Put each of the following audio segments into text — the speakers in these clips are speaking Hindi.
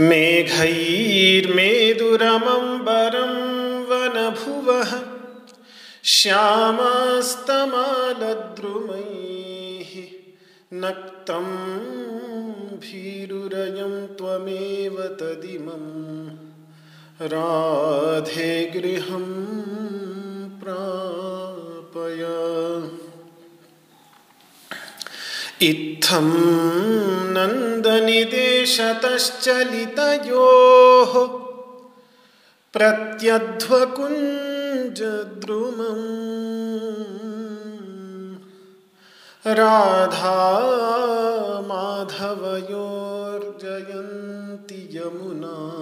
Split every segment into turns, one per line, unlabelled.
मेघैर्मेदुरमम्बरं वनभुवः श्यामास्तमालद्रुमैः नक्तं भीरुरयं त्वमेव तदिमं राधे गृहं प्रापय। इत्थं नन्दनिदेशतश्चलितयोः प्रत्यध्वकुञ्जद्रुमम्। राधा माधवयोर्जयन्ति यमुना।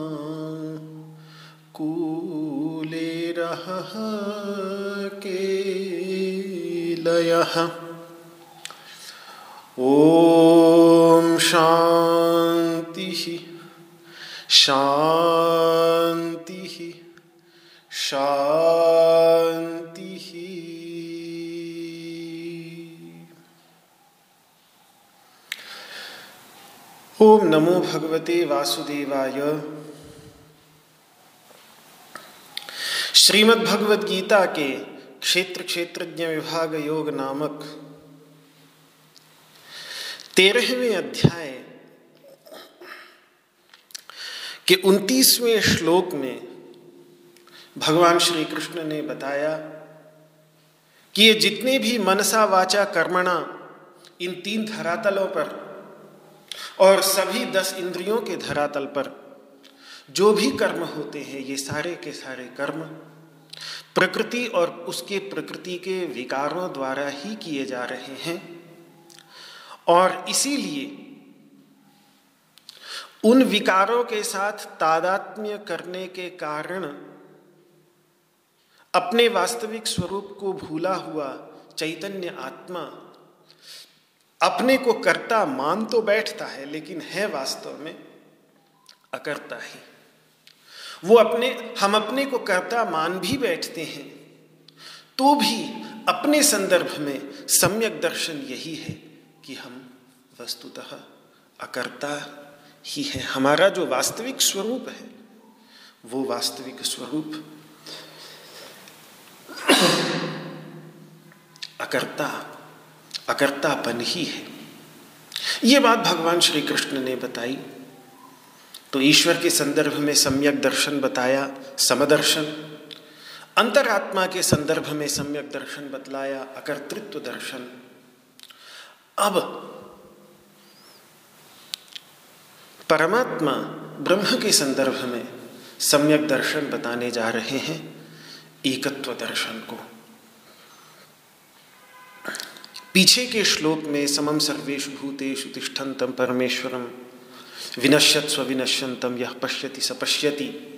कूलेरहः केलयः। ॐ शान्तिः शान्तिः शान्तिः ओम नमो भगवते वासुदेवाय। श्रीमद् भगवद गीता के क्षेत्र क्षेत्रज्ञ विभाग योग नामक तेरहवें अध्याय के उनतीसवें श्लोक में भगवान श्री कृष्ण ने बताया कि ये जितने भी मनसा वाचा कर्मणा, इन तीन धरातलों पर और सभी दस इंद्रियों के धरातल पर जो भी कर्म होते हैं, ये सारे के सारे कर्म प्रकृति और उसके प्रकृति के विकारों द्वारा ही किए जा रहे हैं। और इसीलिए उन विकारों के साथ तादात्म्य करने के कारण अपने वास्तविक स्वरूप को भूला हुआ चैतन्य आत्मा अपने को कर्ता मान तो बैठता है, लेकिन है वास्तव में अकर्ता ही। वो अपने, हम अपने को कर्ता मान भी बैठते हैं तो भी अपने संदर्भ में सम्यक दर्शन यही है। कि हम वस्तुतः अकर्ता ही है। हमारा जो वास्तविक स्वरूप है, वो वास्तविक स्वरूप अकर्ता, अकर्तापन ही है। ये बात भगवान श्री कृष्ण ने बताई। तो ईश्वर के संदर्भ में सम्यक दर्शन बताया, समदर्शन। अंतरात्मा के संदर्भ में सम्यक दर्शन बतलाया, अकर्तृत्व दर्शन। अब परमात्मा ब्रह्म के संदर्भ में सम्यक दर्शन बताने जा रहे हैं, एकत्व दर्शन को। पीछे के श्लोक में समम सर्वेश भूतेषु तिष्ठन्तम परमेश्वरम विनश्यत स्विनश्यंतम यह पश्यति सपश्यति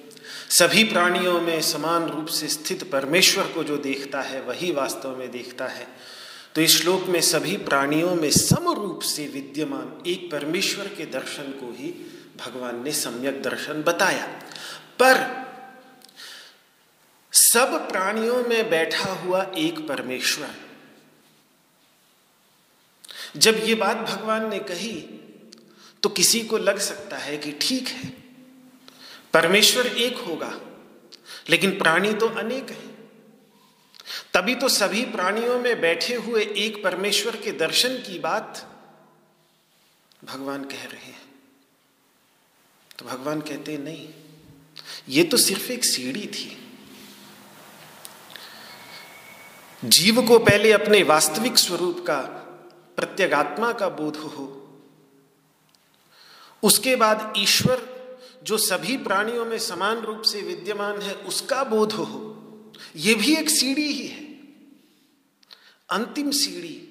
सभी प्राणियों में समान रूप से स्थित परमेश्वर को जो देखता है, वही वास्तव में देखता है। तो इस श्लोक में सभी प्राणियों में सम रूप से विद्यमान एक परमेश्वर के दर्शन को ही भगवान ने सम्यक दर्शन बताया। पर सब प्राणियों में बैठा हुआ एक परमेश्वर। जब ये बात भगवान ने कही तो किसी को लग सकता है कि ठीक है, परमेश्वर एक होगा, लेकिन प्राणी तो अनेक हैं। तभी तो सभी प्राणियों में बैठे हुए एक परमेश्वर के दर्शन की बात भगवान कह रहे हैं। तो भगवान कहते हैं, नहीं, ये तो सिर्फ़ एक सीढ़ी थी। जीव को पहले अपने वास्तविक स्वरूप का, प्रत्यगात्मा का बोध हो। उसके बाद ईश्वर, जो सभी प्राणियों में समान रूप से विद्यमान है, उसका बोध हो। यह भी एक सीढ़ी ही है। अंतिम सीढ़ी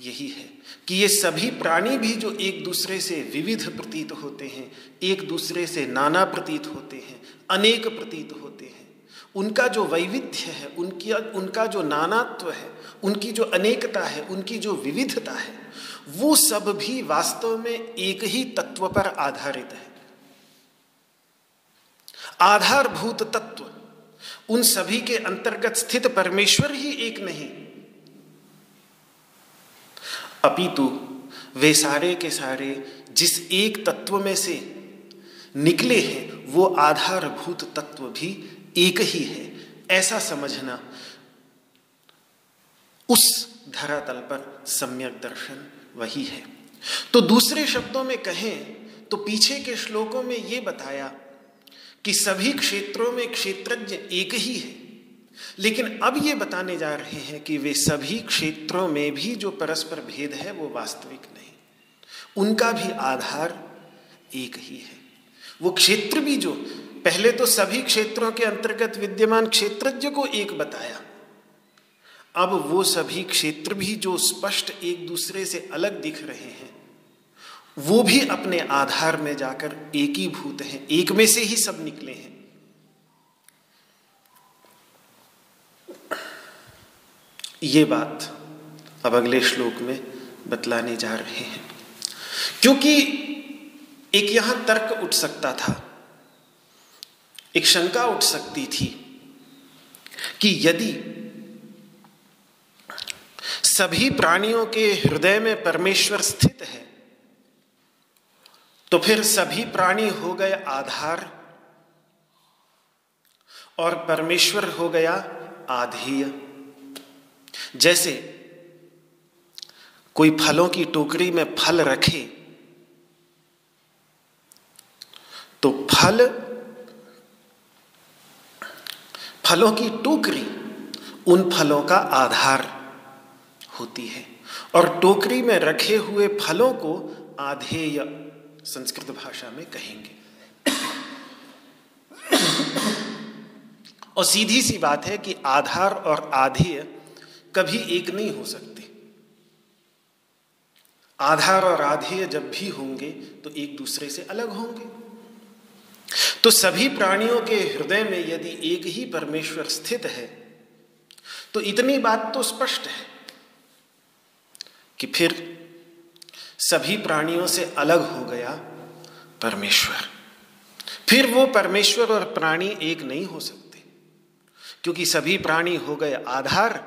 यही है कि ये सभी प्राणी भी जो एक दूसरे से विविध प्रतीत होते हैं, एक दूसरे से नाना प्रतीत होते हैं, अनेक प्रतीत होते हैं। उनका जो वैविध्य है, उनकी, उनका जो नानात्व है, उनकी जो अनेकता है, उनकी जो विविधता है, वो सब भी वास्तव में एक ही तत्व पर आधारित है। आधारभूत तत्व, उन सभी के अंतर्गत स्थित परमेश्वर ही एक नहीं अपितु, वे सारे के सारे जिस एक तत्व में से निकले हैं, वो आधारभूत तत्व भी एक ही है। ऐसा समझना उस धरातल पर सम्यक दर्शन वही है। तो दूसरे शब्दों में कहें तो पीछे के श्लोकों में ये बताया कि सभी क्षेत्रों में क्षेत्रज्ञ एक ही है। लेकिन अब ये बताने जा रहे हैं कि वे सभी क्षेत्रों में भी जो परस्पर भेद है, वो वास्तविक नहीं। उनका भी आधार एक ही है। वो क्षेत्र भी जो, पहले तो सभी क्षेत्रों के अंतर्गत विद्यमान क्षेत्रज्ञ को एक बताया। अब वो सभी क्षेत्र भी जो स्पष्ट एक दूसरे से अलग दिख रहे हैं, वो भी अपने आधार में जाकर एक ही भूत हैं, एक में से ही सब निकले हैं। ये बात अब अगले श्लोक में बतलाने जा रहे हैं। क्योंकि एक यहाँ तर्क उठ सकता था, एक शंका उठ सकती थी कि यदि सभी प्राणियों के हृदय में परमेश्वर स्थित है तो फिर सभी प्राणी हो गए आधार और परमेश्वर हो गया आधेय। जैसे कोई फलों की टोकरी में फल रखे तो फल, फलों की टोकरी उन फलों का आधार होती है। और टोकरी में रखे हुए फलों को आधेय संस्कृत भाषा में कहेंगे। और सीधी सी बात है कि आधार और आधेय कभी एक नहीं हो सकते। आधार और आधेय जब भी होंगे तो एक दूसरे से अलग होंगे। तो सभी प्राणियों के हृदय में यदि एक ही परमेश्वर स्थित है तो इतनी बात तो स्पष्ट है कि फिर सभी प्राणियों से अलग हो गया परमेश्वर। फिर वो परमेश्वर और प्राणी एक नहीं हो सकते, क्योंकि सभी प्राणी हो गए आधार।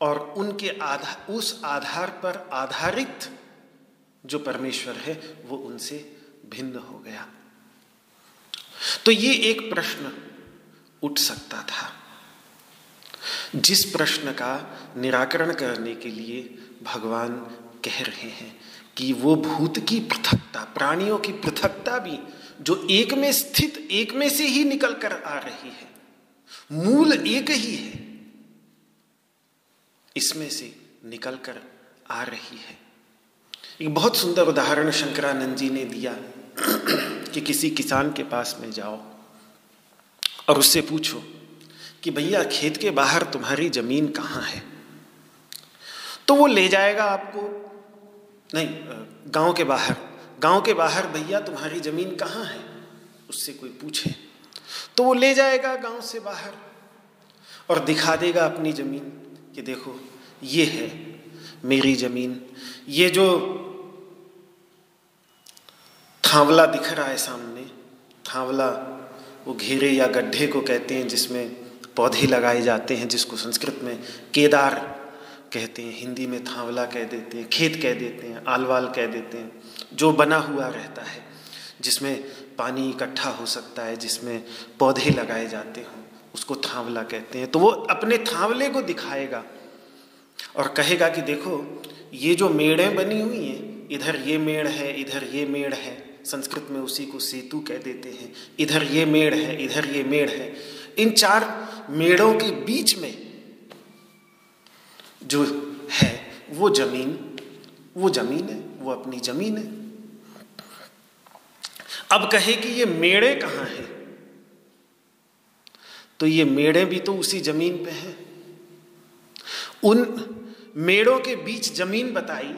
और उनके आधार उस आधार पर आधारित जो परमेश्वर है, वो उनसे भिन्न हो गया। तो ये एक प्रश्न उठ सकता था। जिस प्रश्न का निराकरण करने के लिए भगवान कह रहे हैं कि वो भूत की पृथकता, प्राणियों की पृथकता भी जो एक में स्थित, एक में से ही निकल कर आ रही है, मूल एक ही है इसमें से निकल कर आ रही है। एक बहुत सुंदर उदाहरण शंकरानंद जी ने दिया कि किसी किसान के पास में जाओ और उससे पूछो कि भैया, खेत के बाहर तुम्हारी ज़मीन कहाँ है? तो वो ले जाएगा आपको। नहीं, गाँव के बाहर। गाँव के बाहर, भैया, तुम्हारी ज़मीन कहाँ है? उससे कोई पूछे। तो वो ले जाएगा गाँव से बाहर और दिखा देगा अपनी ज़मीन। कि देखो, ये है मेरी ज़मीन। ये जो थावला दिख रहा है सामने, थावला वो घेरे या गड्ढे को कहते हैं, जिसमें पौधे लगाए जाते हैं, जिसको संस्कृत में केदार कहते हैं, हिंदी में थावला कह देते हैं, खेत कह देते हैं, आलवाल कह देते हैं, जो बना हुआ रहता है, जिसमें पानी इकट्ठा हो सकता है, जिसमें पौधे लगाए जाते हों। उसको थावला कहते हैं तो वो अपने थावले को दिखाएगा और कहेगा कि देखो, ये जो मेड़ें बनी हुई हैं, इधर ये मेड़ है, इधर ये मेड़ है। संस्कृत में उसी को सेतु कह देते हैं। इधर ये मेड़ है, इधर ये मेड़ है। इन चार मेड़ों के बीच में जो है, वो ज़मीन वो ज़मीन है, वो अपनी ज़मीन है। अब कहे कि ये मेड़े कहाँ हैं? तो ये मेड़े भी तो उसी ज़मीन पे हैं। उन मेड़ों के बीच ज़मीन बताई,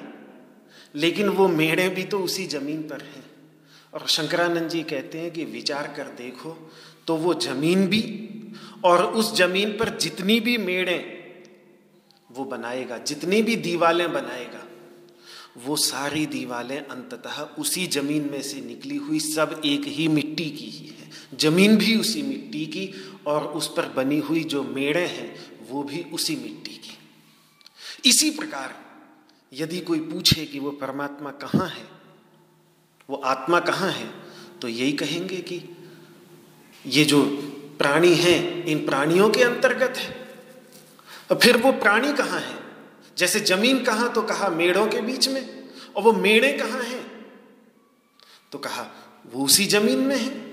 लेकिन वो मेड़े भी तो उसी ज़मीन पर हैं। और शंकरानंद जी कहते हैं कि विचार कर देखो तो वो ज़मीन भी और उस ज़मीन पर जितनी भी मेड़े वो बनाएगा, जितनी भी दीवालें बनाएगा, वो सारी दीवालें अंततः उसी ज़मीन में से निकली हुई, सब एक ही मिट्टी की ही है। ज़मीन भी उसी मिट्टी की और उस पर बनी हुई जो मेड़े हैं, वो भी उसी मिट्टी की। इसी प्रकार, यदि कोई पूछे कि वो परमात्मा कहाँ है, वो आत्मा कहाँ है तो यही कहेंगे कि ये जो प्राणी हैं, इन प्राणियों के अंतर्गत है। और फिर वो प्राणी कहाँ है? जैसे ज़मीन कहाँ तो कहा मेड़ों के बीच में, और वो मेड़े कहाँ हैं? तो कहा वो उसी ज़मीन में है।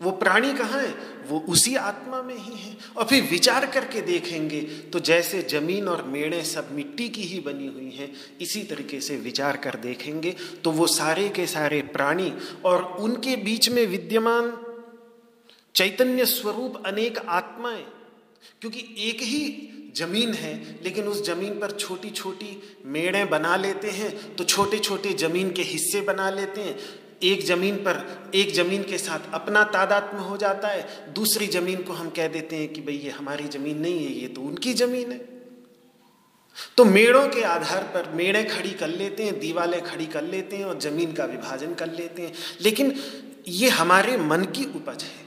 वो प्राणी कहाँ है? वो उसी आत्मा में ही है। और फिर विचार करके देखेंगे तो जैसे ज़मीन और मेड़े सब मिट्टी की ही बनी हुई हैं, इसी तरीके से विचार कर देखेंगे तो वो सारे के सारे प्राणी और उनके बीच में विद्यमान चैतन्य स्वरूप अनेक आत्माएँ, क्योंकि एक ही ज़मीन है, लेकिन उस ज़मीन पर छोटी छोटी मेड़े बना लेते हैं तो छोटे छोटे ज़मीन के हिस्से बना लेते हैं एक ज़मीन पर एक ज़मीन के साथ अपना तादात्म हो जाता है, दूसरी ज़मीन को हम कह देते हैं कि भाई ये हमारी ज़मीन नहीं है, ये तो उनकी ज़मीन है। तो मेड़ों के आधार पर मेड़े खड़ी कर लेते हैं, दीवालें खड़ी कर लेते हैं और ज़मीन का विभाजन कर लेते हैं। लेकिन ये हमारे मन की उपज है।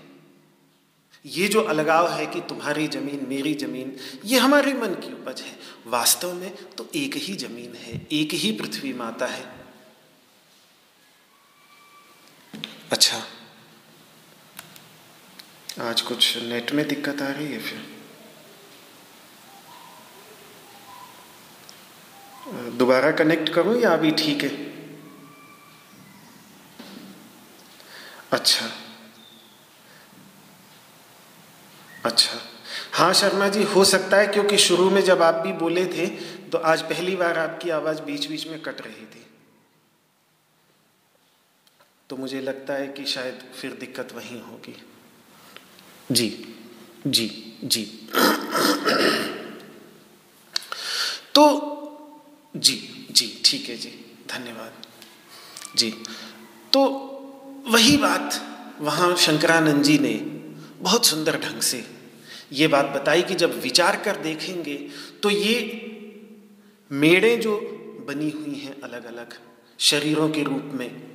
ये जो अलगाव है कि तुम्हारी ज़मीन, मेरी ज़मीन, ये हमारे मन की उपज है। वास्तव में तो एक ही ज़मीन है, एक ही पृथ्वी माता है। अच्छा। आज कुछ नेट में दिक्कत आ रही है फिर? दोबारा कनेक्ट करूँ या अभी ठीक है? अच्छा। अच्छा। हाँ शर्मा जी, हो सकता है क्योंकि शुरू में जब आप भी बोले थे तो आज पहली बार आपकी आवाज़ बीच बीच में कट रही थी। तो मुझे लगता है कि शायद फिर दिक्कत वहीं होगी। जी जी जी। तो जी जी ठीक है जी धन्यवाद। जी तो वही बात वहाँ शंकरानंद जी ने बहुत सुंदर ढंग से ये बात बताई कि जब विचार कर देखेंगे तो ये मेड़े जो बनी हुई हैं अलग अलग शरीरों के रूप में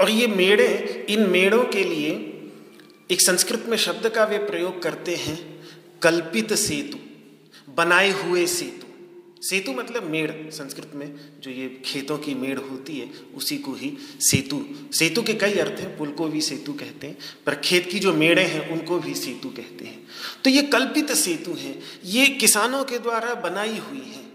और ये मेड़े इन मेड़ों के लिए एक संस्कृत में शब्द का वे प्रयोग करते हैं, कल्पित सेतु, बनाए हुए सेतु। सेतु मतलब मेड़ संस्कृत में जो ये खेतों की मेड़ होती है, उसी को ही सेतु। सेतु के कई अर्थ हैं, पुल को भी सेतु कहते हैं, पर खेत की जो मेड़े हैं, उनको भी सेतु कहते हैं। तो ये कल्पित सेतु हैं, ये किसानों के द्वारा बनाई हुई हैं।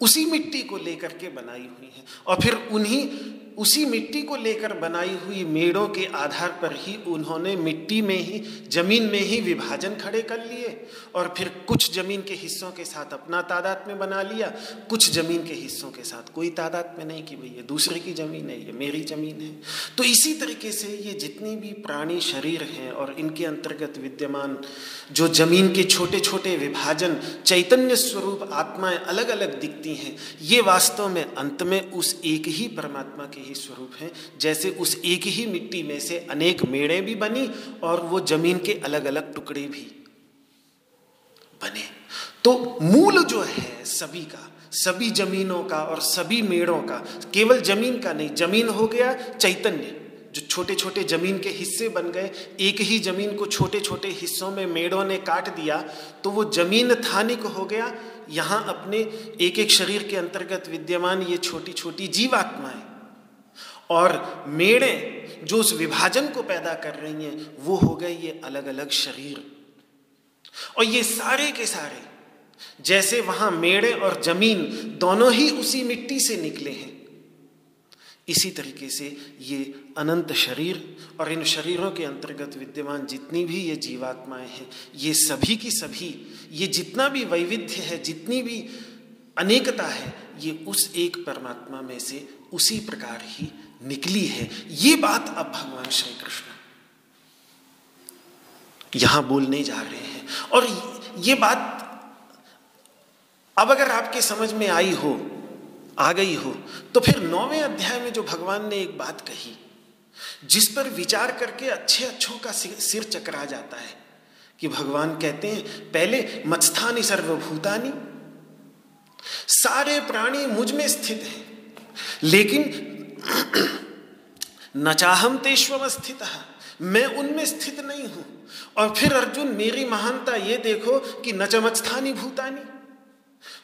उसी मिट्टी को लेकर के बनाई हुई है, और फिर उन्हीं उसी मिट्टी को लेकर बनाई हुई मेड़ों के आधार पर ही उन्होंने मिट्टी में ही, ज़मीन में ही विभाजन खड़े कर लिए और फिर कुछ ज़मीन के हिस्सों के साथ अपना तादाद में बना लिया। कुछ ज़मीन के हिस्सों के साथ कोई तादाद में नहीं कि भाई ये दूसरे की ज़मीन है, ये मेरी ज़मीन है। तो इसी तरीके से ये जितनी भी प्राणी शरीर हैं और इनके अंतर्गत विद्यमान जो ज़मीन के छोटे छोटे विभाजन, चैतन्य स्वरूप आत्माएँ अलग अलग दिखती हैं, ये वास्तव में अंत में उस एक ही परमात्मा के ही स्वरूप हैं। जैसे उस एक ही मिट्टी में से अनेक मेड़े भी बनी और वो ज़मीन के अलग अलग टुकड़े भी बने। तो मूल जो है सभी का, सभी जमीनों का और सभी मेड़ों का, केवल ज़मीन का नहीं, ज़मीन हो गया चैतन्य, जो छोटे छोटे ज़मीन के हिस्से बन गए। एक ही ज़मीन को छोटे छोटे हिस्सों में मेड़ों ने काट दिया तो वो ज़मीन थानिक हो गया। यहाँ अपने एक एक शरीर के अंतर्गत विद्यमान ये छोटी छोटी जीवात्माएँ और मेड़े जो उस विभाजन को पैदा कर रही हैं, वो हो गए ये अलग अलग शरीर। और ये सारे के सारे, जैसे वहाँ मेड़े और ज़मीन दोनों ही उसी मिट्टी से निकले हैं, इसी तरीके से ये अनंत शरीर और इन शरीरों के अंतर्गत विद्यमान जितनी भी ये जीवात्माएँ हैं, ये सभी की सभी, ये जितना भी वैविध्य है, जितनी भी अनेकता है, ये उस एक परमात्मा में से उसी प्रकार ही निकली है। ये बात अब भगवान श्री कृष्ण यहाँ बोलने जा रहे हैं। और ये बात अब अगर आपके समझ में आई हो, आ गई हो तो फिर नौवें अध्याय में जो भगवान ने एक बात कही, जिस पर विचार करके अच्छे अच्छों का सिर चकरा जाता है, कि भगवान कहते हैं, पहले मत्स्थानी सर्वभूतानी, सारे प्राणी मुझमें स्थित हैं, लेकिन न चाहम तेष्व स्थित, मैं उनमें स्थित नहीं हूँ। और फिर अर्जुन, मेरी महानता ये देखो कि न भूतानी।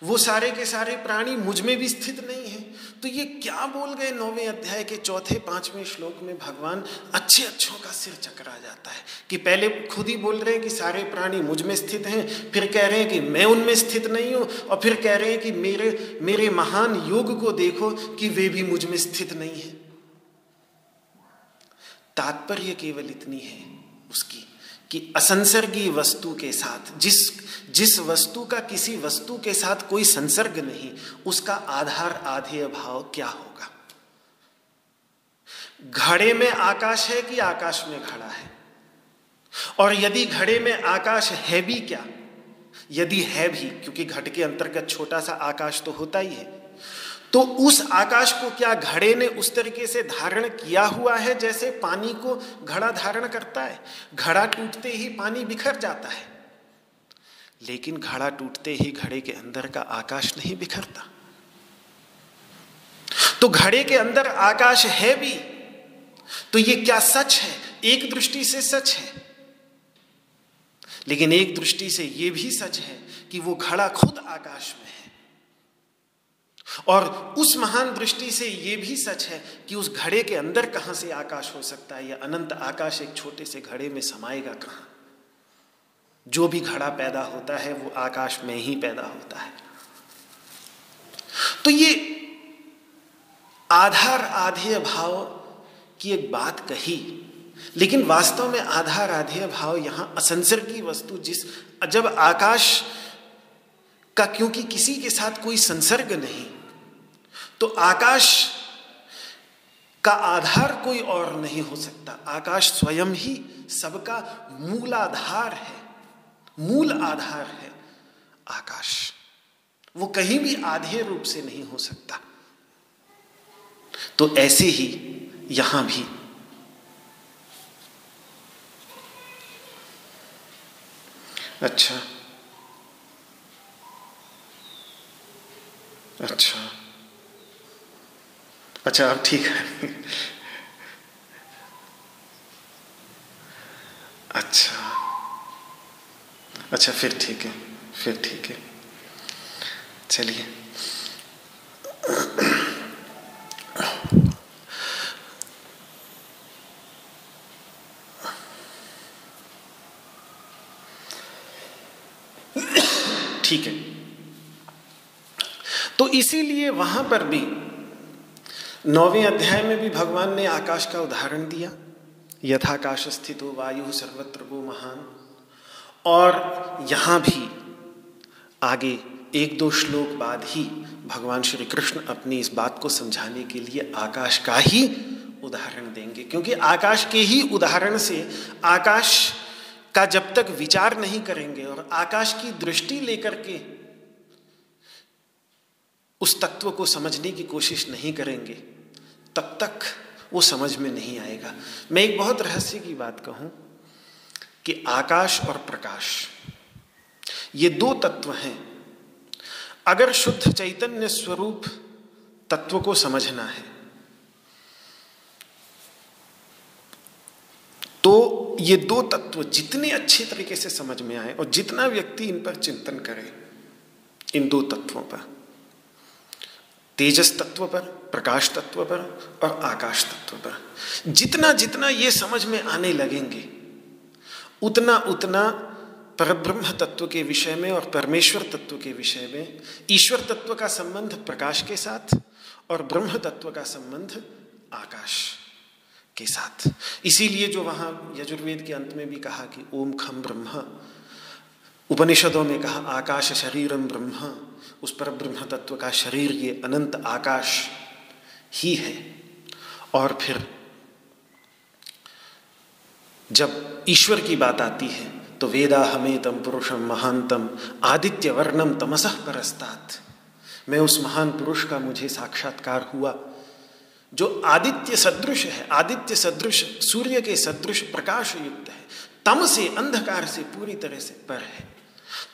वो सारे के सारे प्राणी मुझमें भी स्थित नहीं है। तो ये क्या बोल गए नौवें अध्याय के चौथे, पाँचवें श्लोक में भगवान अच्छे अच्छों का सिर चकरा जाता है कि पहले खुद ही बोल रहे हैं कि सारे प्राणी मुझमें स्थित हैं, फिर कह रहे हैं कि मैं उनमें स्थित नहीं हूँ, और फिर कह रहे हैं कि मेरे मेरे महान योग को देखो कि वे भी मुझमें स्थित नहीं है। तात्पर्य केवल इतनी है उसकी। कि असंसर्गी वस्तु के साथ, जिस जिस वस्तु का किसी वस्तु के साथ कोई संसर्ग नहीं, उसका आधार आधेय भाव क्या होगा? घड़े में आकाश है कि आकाश में घड़ा है? और यदि घड़े में आकाश है भी क्या? यदि है भी, क्योंकि घट के अंतर्गत छोटा सा आकाश तो होता ही है। तो उस आकाश को क्या घड़े ने उस तरीके से धारण किया हुआ है जैसे पानी को घड़ा धारण करता है? घड़ा टूटते ही पानी बिखर जाता है। लेकिन घड़ा टूटते ही घड़े के अंदर का आकाश नहीं बिखरता। तो घड़े के अंदर आकाश है भी। तो ये क्या सच है? एक दृष्टि से सच है। लेकिन एक दृष्टि से यह भी सच है कि वो घड़ा खुद आकाश में और उस महान दृष्टि से यह भी सच है कि उस घड़े के अंदर कहाँ से आकाश हो सकता है? या अनंत आकाश एक छोटे से घड़े में समाएगा कहाँ? जो भी घड़ा पैदा होता है, वो आकाश में ही पैदा होता है। तो ये आधार आधेय भाव की एक बात कही, लेकिन वास्तव में आधार आधेय भाव यहाँ असंसर की वस्तु, जिस जब आकाश का, क्योंकि किसी के साथ कोई संसर्ग नहीं तो आकाश का आधार कोई और नहीं हो सकता। आकाश स्वयं ही सबका मूलाधार है, मूल आधार है। आकाश वो कहीं भी आधे रूप से नहीं हो सकता। तो ऐसे ही यहाँ भी अच्छा अच्छा। अच्छा अब ठीक है। अच्छा। अच्छा फिर ठीक है, फिर ठीक है। चलिए। ठीक है। तो इसीलिए वहाँ पर भी नौवें अध्याय में भी भगवान ने आकाश का उदाहरण दिया। यथाकाश स्थित हो वायु सर्वत्र वो महान। और यहाँ भी आगे एक दो श्लोक बाद ही भगवान श्री कृष्ण अपनी इस बात को समझाने के लिए आकाश का ही उदाहरण देंगे। क्योंकि आकाश के ही उदाहरण से आकाश का जब तक विचार नहीं करेंगे और आकाश की दृष्टि लेकर के उस तत्व को समझने की कोशिश नहीं करेंगे, तब तक वो समझ में नहीं आएगा। मैं एक बहुत रहस्य की बात कहूँ कि आकाश और प्रकाश, ये दो तत्व हैं। अगर शुद्ध चैतन्य स्वरूप तत्व को समझना है तो ये दो तत्व जितने अच्छे तरीके से समझ में आए और जितना व्यक्ति इन पर चिंतन करे, इन दो तत्वों पर। तेजस तत्व पर, प्रकाश तत्व पर और आकाश तत्व पर। जितना जितना ये समझ में आने लगेंगे, उतना उतना परब्रह्म तत्व के विषय में और परमेश्वर तत्व के विषय में, ईश्वर तत्व का संबंध प्रकाश के साथ और ब्रह्म तत्व का संबंध आकाश के साथ। इसीलिए जो वहाँ यजुर्वेद के अंत में भी कहा कि ओम खम ब्रह्म, उपनिषदों में कहा आकाश शरीरम ब्रह्म उस पर ब्रह्म तत्व का शरीर, ये अनंत आकाश ही है। और फिर जब ईश्वर की बात आती है तो वेदा हमेतम पुरुषम महानतम आदित्य वर्णम तमसह परस्तात। मैं उस महान पुरुष का मुझे साक्षात्कार हुआ, जो आदित्य सदृश है, आदित्य सदृश, सूर्य के सदृश प्रकाश युक्त है, तम से अंधकार से पूरी तरह से पर है।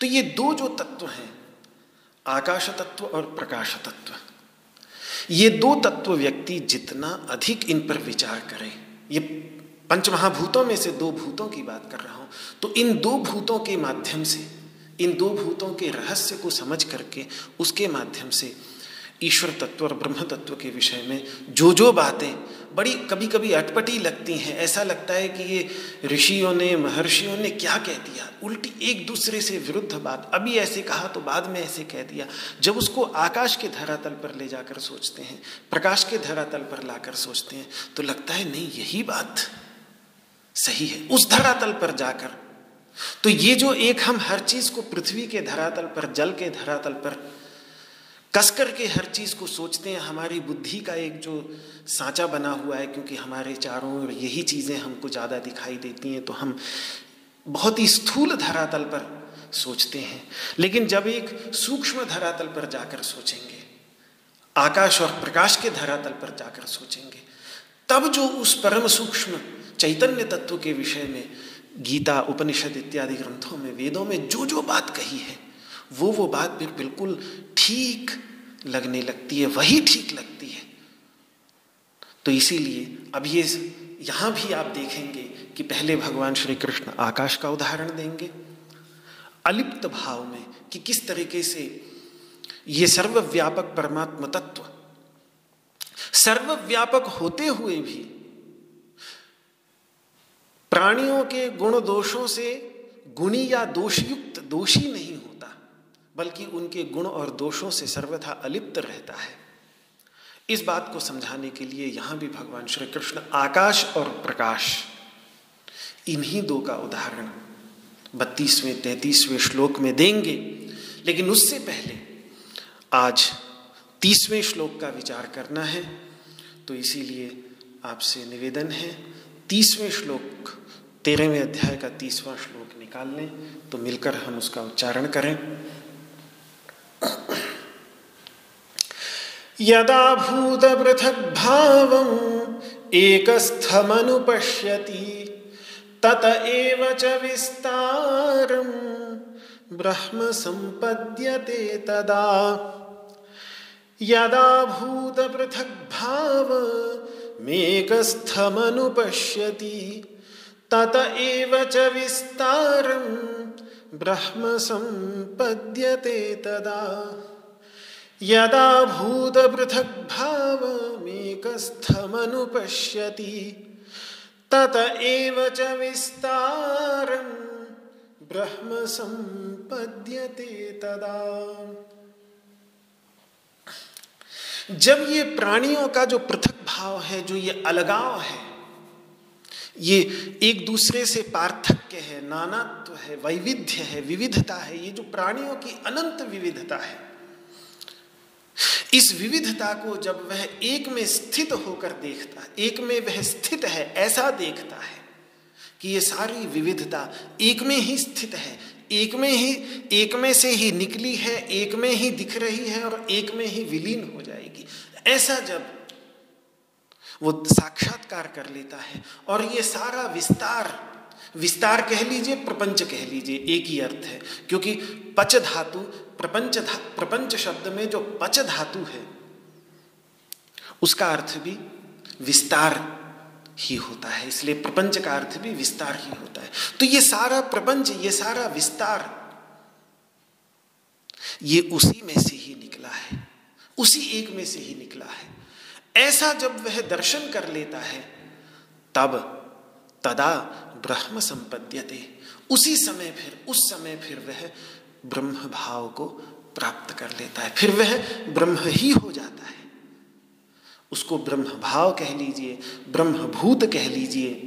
तो ये दो जो तत्व हैं आकाश तत्व और प्रकाश तत्व ये दो तत्व व्यक्ति जितना अधिक इन पर विचार करे, ये पंच महाभूतों में से दो भूतों की बात कर रहा हूँ तो इन दो भूतों के माध्यम से, इन दो भूतों के रहस्य को समझ करके उसके माध्यम से ईश्वर तत्व और ब्रह्म तत्व के विषय में जो जो बातें बड़ी कभी कभी अटपटी लगती हैं। ऐसा लगता है कि ये ऋषियों ने, महर्षियों ने क्या कह दिया? उल्टी एक दूसरे से विरुद्ध बात। अभी ऐसे कहा तो बाद में ऐसे कह दिया। जब उसको आकाश के धरातल पर ले जाकर सोचते हैं, प्रकाश के धरातल पर लाकर सोचते हैं तो लगता है, नहीं, यही बात सही है। उस धरातल पर जाकर। तो ये जो एक हम हर चीज़ को पृथ्वी के धरातल पर, जल के धरातल पर कस करके हर चीज़ को सोचते हैं। हमारी बुद्धि का एक जो सांचा बना हुआ है, क्योंकि हमारे चारों ओर यही चीज़ें हमको ज़्यादा दिखाई देती हैं तो हम बहुत ही स्थूल धरातल पर सोचते हैं। लेकिन जब एक सूक्ष्म धरातल पर जाकर सोचेंगे, आकाश और प्रकाश के धरातल पर जाकर सोचेंगे, तब जो उस परम सूक्ष्म चैतन्य तत्व के विषय में गीता, उपनिषद इत्यादि ग्रंथों में, वेदों में जो जो बात कही है वो वो बात फिर बिल्कुल ठीक लगने लगती है, वही ठीक लगती है। तो इसीलिए अब ये यहाँ भी आप देखेंगे कि पहले भगवान श्री कृष्ण आकाश का उदाहरण देंगे। अलिप्त भाव में कि किस तरीके से ये सर्वव्यापक परमात्म तत्व, सर्वव्यापक होते हुए भी प्राणियों के गुण दोषों से गुणी या दोषयुक्त दोषी नहीं बल्कि उनके गुण और दोषों से सर्वथा अलिप्त रहता है। इस बात को समझाने के लिए यहाँ भी भगवान श्री कृष्ण आकाश और प्रकाश, इन्हीं दो का उदाहरण बत्तीसवें, तैतीसवें श्लोक में देंगे। लेकिन उससे पहले आज तीसवें श्लोक का विचार करना है तो इसीलिए आपसे निवेदन है, तीसवें श्लोक, तेरहवें अध्याय का तीसवा श्लोक निकाल लें तो मिलकर हम उसका उच्चारण करें। यदा भूत पृथक भाव एकस्थमनुपश्यति, तत एव च विस्तारम ब्रह्म संपद्यते तदा। यदा भूत पृथक भाव मेकस्थमनुपश्यति, तत एव च विस्तारं ब्रह्म संपद्यते तदा। यदा भूतपृथग्भावमेकस्थमनुपश्यति, तत एव च विस्तारं ब्रह्म संपद्यते तदा। जब ये प्राणियों का जो पृथक भाव है, जो ये अलगाव है ये एक दूसरे से पार्थक्य है नानात्व है, वैविध्य है, विविधता है, ये जो प्राणियों की अनंत विविधता है। इस विविधता को जब वह एक में स्थित होकर देखता, एक में वह स्थित है, ऐसा देखता है कि ये सारी विविधता एक में ही स्थित है, एक में ही, एक में से ही निकली है, एक में ही दिख रही है और एक में ही विलीन हो जाएगी। ऐसा जब वो साक्षात्कार कर लेता है। और ये सारा विस्तार विस्तार कह लीजिए प्रपंच कह लीजिए एक ही अर्थ है। क्योंकि पच धातु प्रपंच धा, प्रपंच शब्द में जो पच धातु है उसका अर्थ भी विस्तार ही होता है। इसलिए प्रपंच का अर्थ भी विस्तार ही होता है। तो ये सारा प्रपंच ये सारा विस्तार ये उसी में से ही निकला है। उसी एक में से ही निकला है। ऐसा जब वह दर्शन कर लेता है, तब तदा ब्रह्म संपद्यते। उसी समय फिर, उस समय फिर वह ब्रह्म भाव को प्राप्त कर लेता है। फिर वह ब्रह्म ही हो जाता है। उसको ब्रह्म भाव कह लीजिए, ब्रह्म भूत कह लीजिए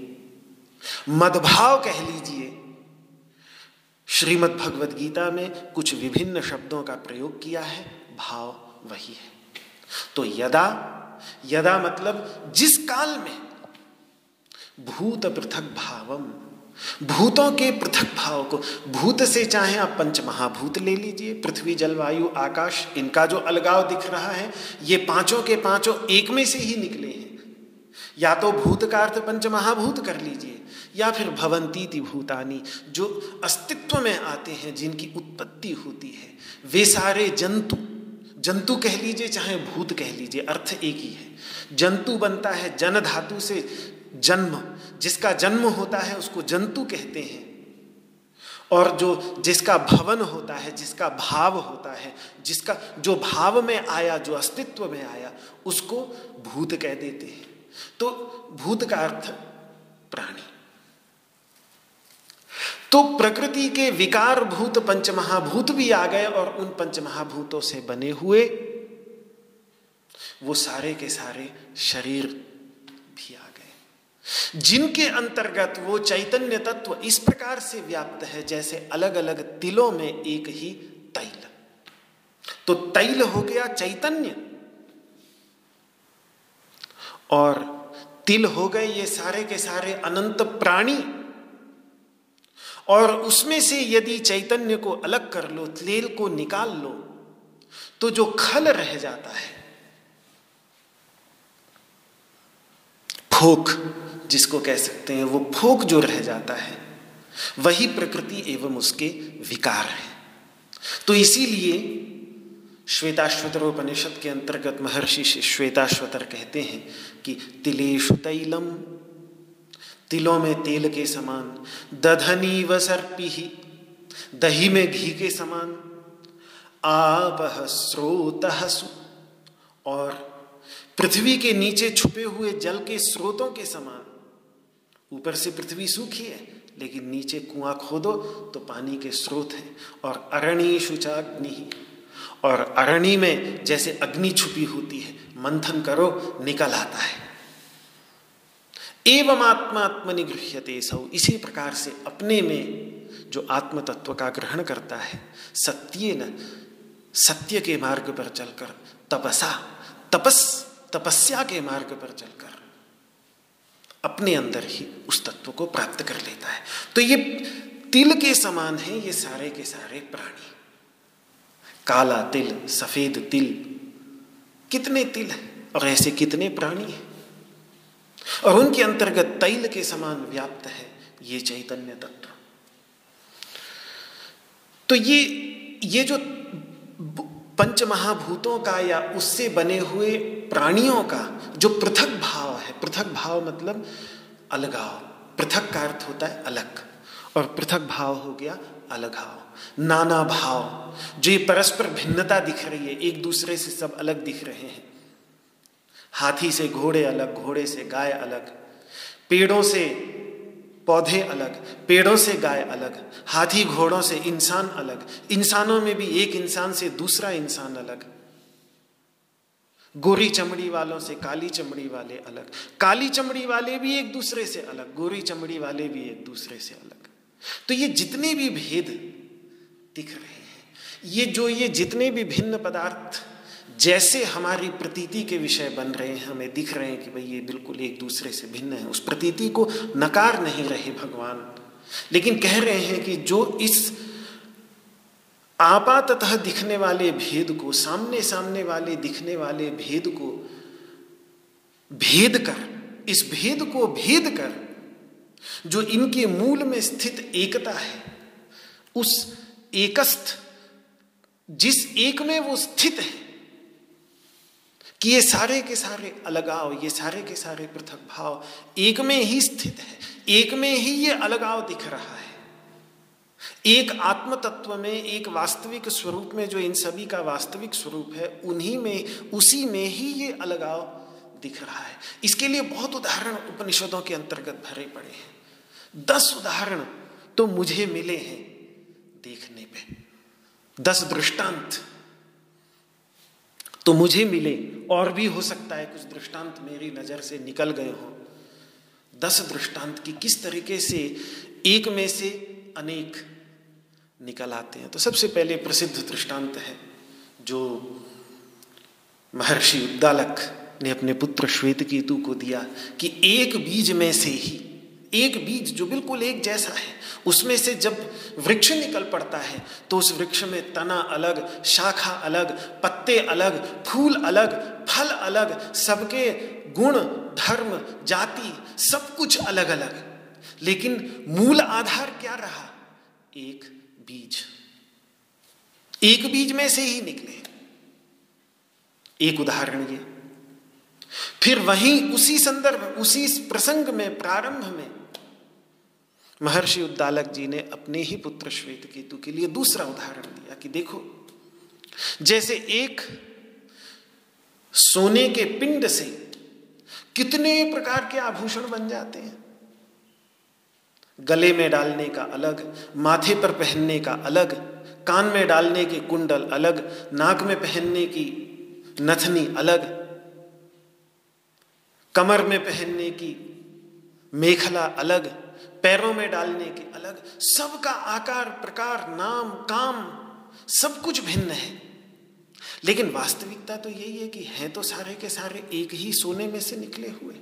मदभाव कह लीजिए। श्रीमद् भगवद गीता में कुछ विभिन्न शब्दों का प्रयोग किया है, भाव वही है। तो यदा यदा मतलब जिस काल में? भूत पृथक भावम। भूतों के पृथक भाव को, भूत से चाहे आप पंच महाभूत ले लीजिए, पृथ्वी जलवायु आकाश, इनका जो अलगाव दिख रहा है, ये पाँचों के पाँचों एक में से ही निकले हैं। या तो भूत का अर्थ पंच महाभूत कर लीजिए, या फिर भवंती भूतानी, जो अस्तित्व में आते हैं, जिनकी उत्पत्ति होती है। वे सारे जंतु जंतु कह लीजिए, चाहे भूत कह लीजिए, अर्थ एक ही है। जंतु बनता है जन धातु से जन्म। जिसका जन्म होता है, उसको जंतु कहते हैं। और जो जिसका भवन होता है, जिसका भाव होता है, जिसका जो भाव में आया, जो अस्तित्व में आया, उसको भूत कह देते हैं। तो भूत का अर्थ प्राणी। तो प्रकृति के विकार भूत पंचमहाभूत भी आ गए और उन पंचमहाभूतों से बने हुए वो सारे के सारे शरीर भी आ गए। जिनके अंतर्गत वो चैतन्य तत्व इस प्रकार से व्याप्त है, जैसे अलग अलग तिलों में एक ही तैल। तो तैल हो गया चैतन्य। और तिल हो गए ये सारे के सारे अनंत प्राणी। और उसमें से यदि चैतन्य को अलग कर लो तेल को निकाल लो तो जो खल रह जाता है फोक जिसको कह सकते हैं, वो फोक जो रह जाता है, वही प्रकृति एवं उसके विकार है। तो इसीलिए श्वेताश्वतर उपनिषद के अंतर्गत महर्षि श्वेताश्वतर कहते हैं कि तिलेशु तैलम तिलों में तेल के समान, दधनी व सर्पी ही दही में घी के समान। आप स्रोत और पृथ्वी के नीचे छुपे हुए जल के स्रोतों के समान। ऊपर से पृथ्वी सूखी है, लेकिन नीचे कुआँ खोदो तो पानी के स्रोत हैं, और अरणी शुचाग्नि। और अरणी में जैसे अग्नि छुपी होती है, मंथन करो, निकल आता है। एवं आत्मा आत्मनिगृह्यते सौ। इसी प्रकार से अपने में जो आत्म तत्व का ग्रहण करता है, सत्य न, सत्य के मार्ग पर चलकर, तपसा, तपस, तपस्या के मार्ग पर चलकर, अपने अंदर ही उस तत्व को प्राप्त कर लेता है। तो ये तिल के समान है, ये सारे के सारे प्राणी। काला तिल, सफ़ेद तिल, कितने तिल है और ऐसे कितने प्राणी हैं? और उनके अंतर्गत तैल के समान व्याप्त है ये चैतन्य तत्व। तो ये ये जो पंच महाभूतों का या उससे बने हुए प्राणियों का जो पृथक भाव है, पृथक भाव मतलब अलगाव पृथक का अर्थ होता है अलग, और पृथक भाव हो गया अलगाव नाना भाव, जो ये परस्पर भिन्नता दिख रही है, एक दूसरे से सब अलग दिख रहे हैं। हाथी से घोड़े अलग, घोड़े से गाय अलग, पेड़ों से पौधे अलग, पेड़ों से गाय अलग, हाथी घोड़ों से इंसान अलग, इंसानों में भी एक इंसान से दूसरा इंसान अलग। गोरी चमड़ी वालों से काली चमड़ी वाले अलग, काली चमड़ी वाले भी एक दूसरे से अलग, गोरी चमड़ी वाले भी एक दूसरे से अलग। तो ये जितने भी भेद दिख रहे हैं, ये जो ये जितने भी भिन्न पदार्थ जैसे हमारी प्रतीति के विषय बन रहे हैं, हमें दिख रहे हैं कि भाई ये बिल्कुल एक दूसरे से भिन्न है। उस प्रतीति को नकार नहीं रहे भगवान। लेकिन कह रहे हैं कि जो इस आपातः दिखने वाले भेद को सामने सामने वाले दिखने वाले भेद को भेद कर, इस भेद को भेद कर, जो इनके मूल में स्थित एकता है, उस एकस्थ, जिस एक में वो स्थित है कि ये सारे के सारे अलगाव ये सारे के सारे पृथक भाव एक में ही स्थित है, एक में ही ये अलगाव दिख रहा है। एक आत्म तत्व में, एक वास्तविक स्वरूप में जो इन सभी का वास्तविक स्वरूप है, उन्हीं में, उसी में ही ये अलगाव दिख रहा है। इसके लिए बहुत उदाहरण उपनिषदों के अंतर्गत भरे पड़े हैं। दस उदाहरण तो मुझे मिले हैं देखने पे। दस दृष्टांत तो मुझे मिले। और भी हो सकता है कुछ दृष्टांत मेरी नज़र से निकल गए हो। दस दृष्टांत की किस तरीके से एक में से अनेक निकल आते हैं। तो सबसे पहले प्रसिद्ध दृष्टांत है, जो महर्षि उद्दालक ने अपने पुत्र श्वेत केतु को दिया कि एक बीज में से ही एक बीज जो बिल्कुल एक जैसा है, उसमें से जब वृक्ष निकल पड़ता है तो उस वृक्ष में तना अलग, शाखा अलग, पत्ते अलग, फूल अलग, फल अलग, सबके गुण, धर्म, जाति, सब कुछ अलग अलग लेकिन मूल आधार क्या रहा? एक बीज। एक बीज में से ही निकले। एक उदाहरण ये। फिर वहीं उसी संदर्भ, उसी प्रसंग में, प्रारंभ में महर्षि उद्दालक जी ने अपने ही पुत्र श्वेत केतु के लिए दूसरा उदाहरण दिया कि देखो, जैसे एक सोने के पिंड से कितने प्रकार के आभूषण बन जाते हैं। गले में डालने का अलग, माथे पर पहनने का अलग, कान में डालने के कुंडल अलग, नाक में पहनने की नथनी अलग, कमर में पहनने की मेखला अलग पैरों में डालने के अलग, सबका आकार, प्रकार, नाम, काम, सब कुछ भिन्न है। लेकिन वास्तविकता तो यही है कि हैं तो सारे के सारे एक ही सोने में से निकले हुए।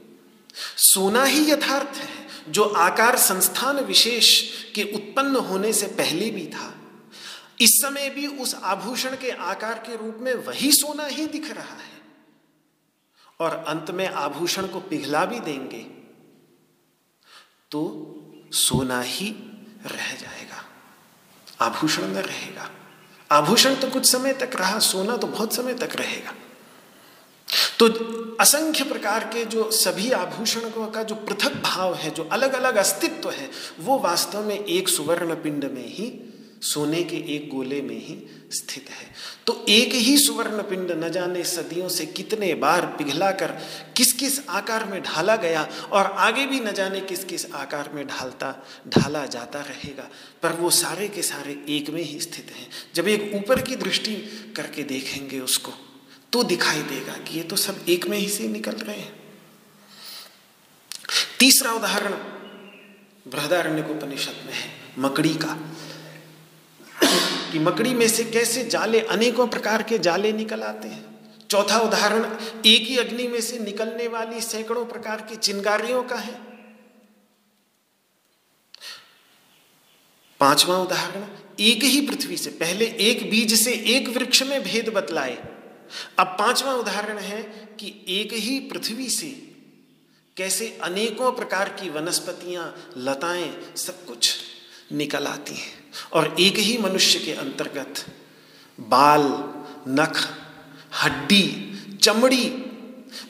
सोना ही यथार्थ है, जो आकार संस्थान विशेष के उत्पन्न होने से पहले भी था। इस समय भी उस आभूषण के आकार के रूप में वही सोना ही दिख रहा है। और अंत में आभूषण को पिघला भी देंगे। तो सोना ही रह जाएगा। आभूषण न रहेगा। आभूषण तो कुछ समय तक रहा, सोना तो बहुत समय तक रहेगा। तो असंख्य प्रकार के जो सभी आभूषणों का जो पृथक भाव है, जो अलग अलग अस्तित्व है, वो वास्तव में एक सुवर्ण पिंड में ही सोने के एक गोले में ही स्थित है। तो एक ही सुवर्ण पिंड न जाने सदियों से कितने बार पिघला कर किस किस आकार में ढाला गया और आगे भी न जाने किस किस आकार में ढालता, ढाला जाता रहेगा। पर वो सारे के सारे एक में ही स्थित हैं। जब एक ऊपर की दृष्टि करके देखेंगे उसको तो दिखाई देगा कि ये तो सब एक में ही से निकल रहे हैं। तीसरा उदाहरण बृहदारण्य उपनिषद में है, मकड़ी का। कि मकड़ी में से कैसे जाले, अनेकों प्रकार के जाले निकल आते हैं। चौथा उदाहरण, एक ही अग्नि में से निकलने वाली सैकड़ों प्रकार की चिंगारियों का है। पांचवा उदाहरण, एक ही पृथ्वी से, पहले एक बीज से एक वृक्ष में भेद बतलाए। अब पांचवा उदाहरण है कि एक ही पृथ्वी से कैसे अनेकों प्रकार की वनस्पतियाँ, लताएँ, सब कुछ निकल आती हैं। और एक ही मनुष्य के अंतर्गत बाल, नख, हड्डी, चमड़ी,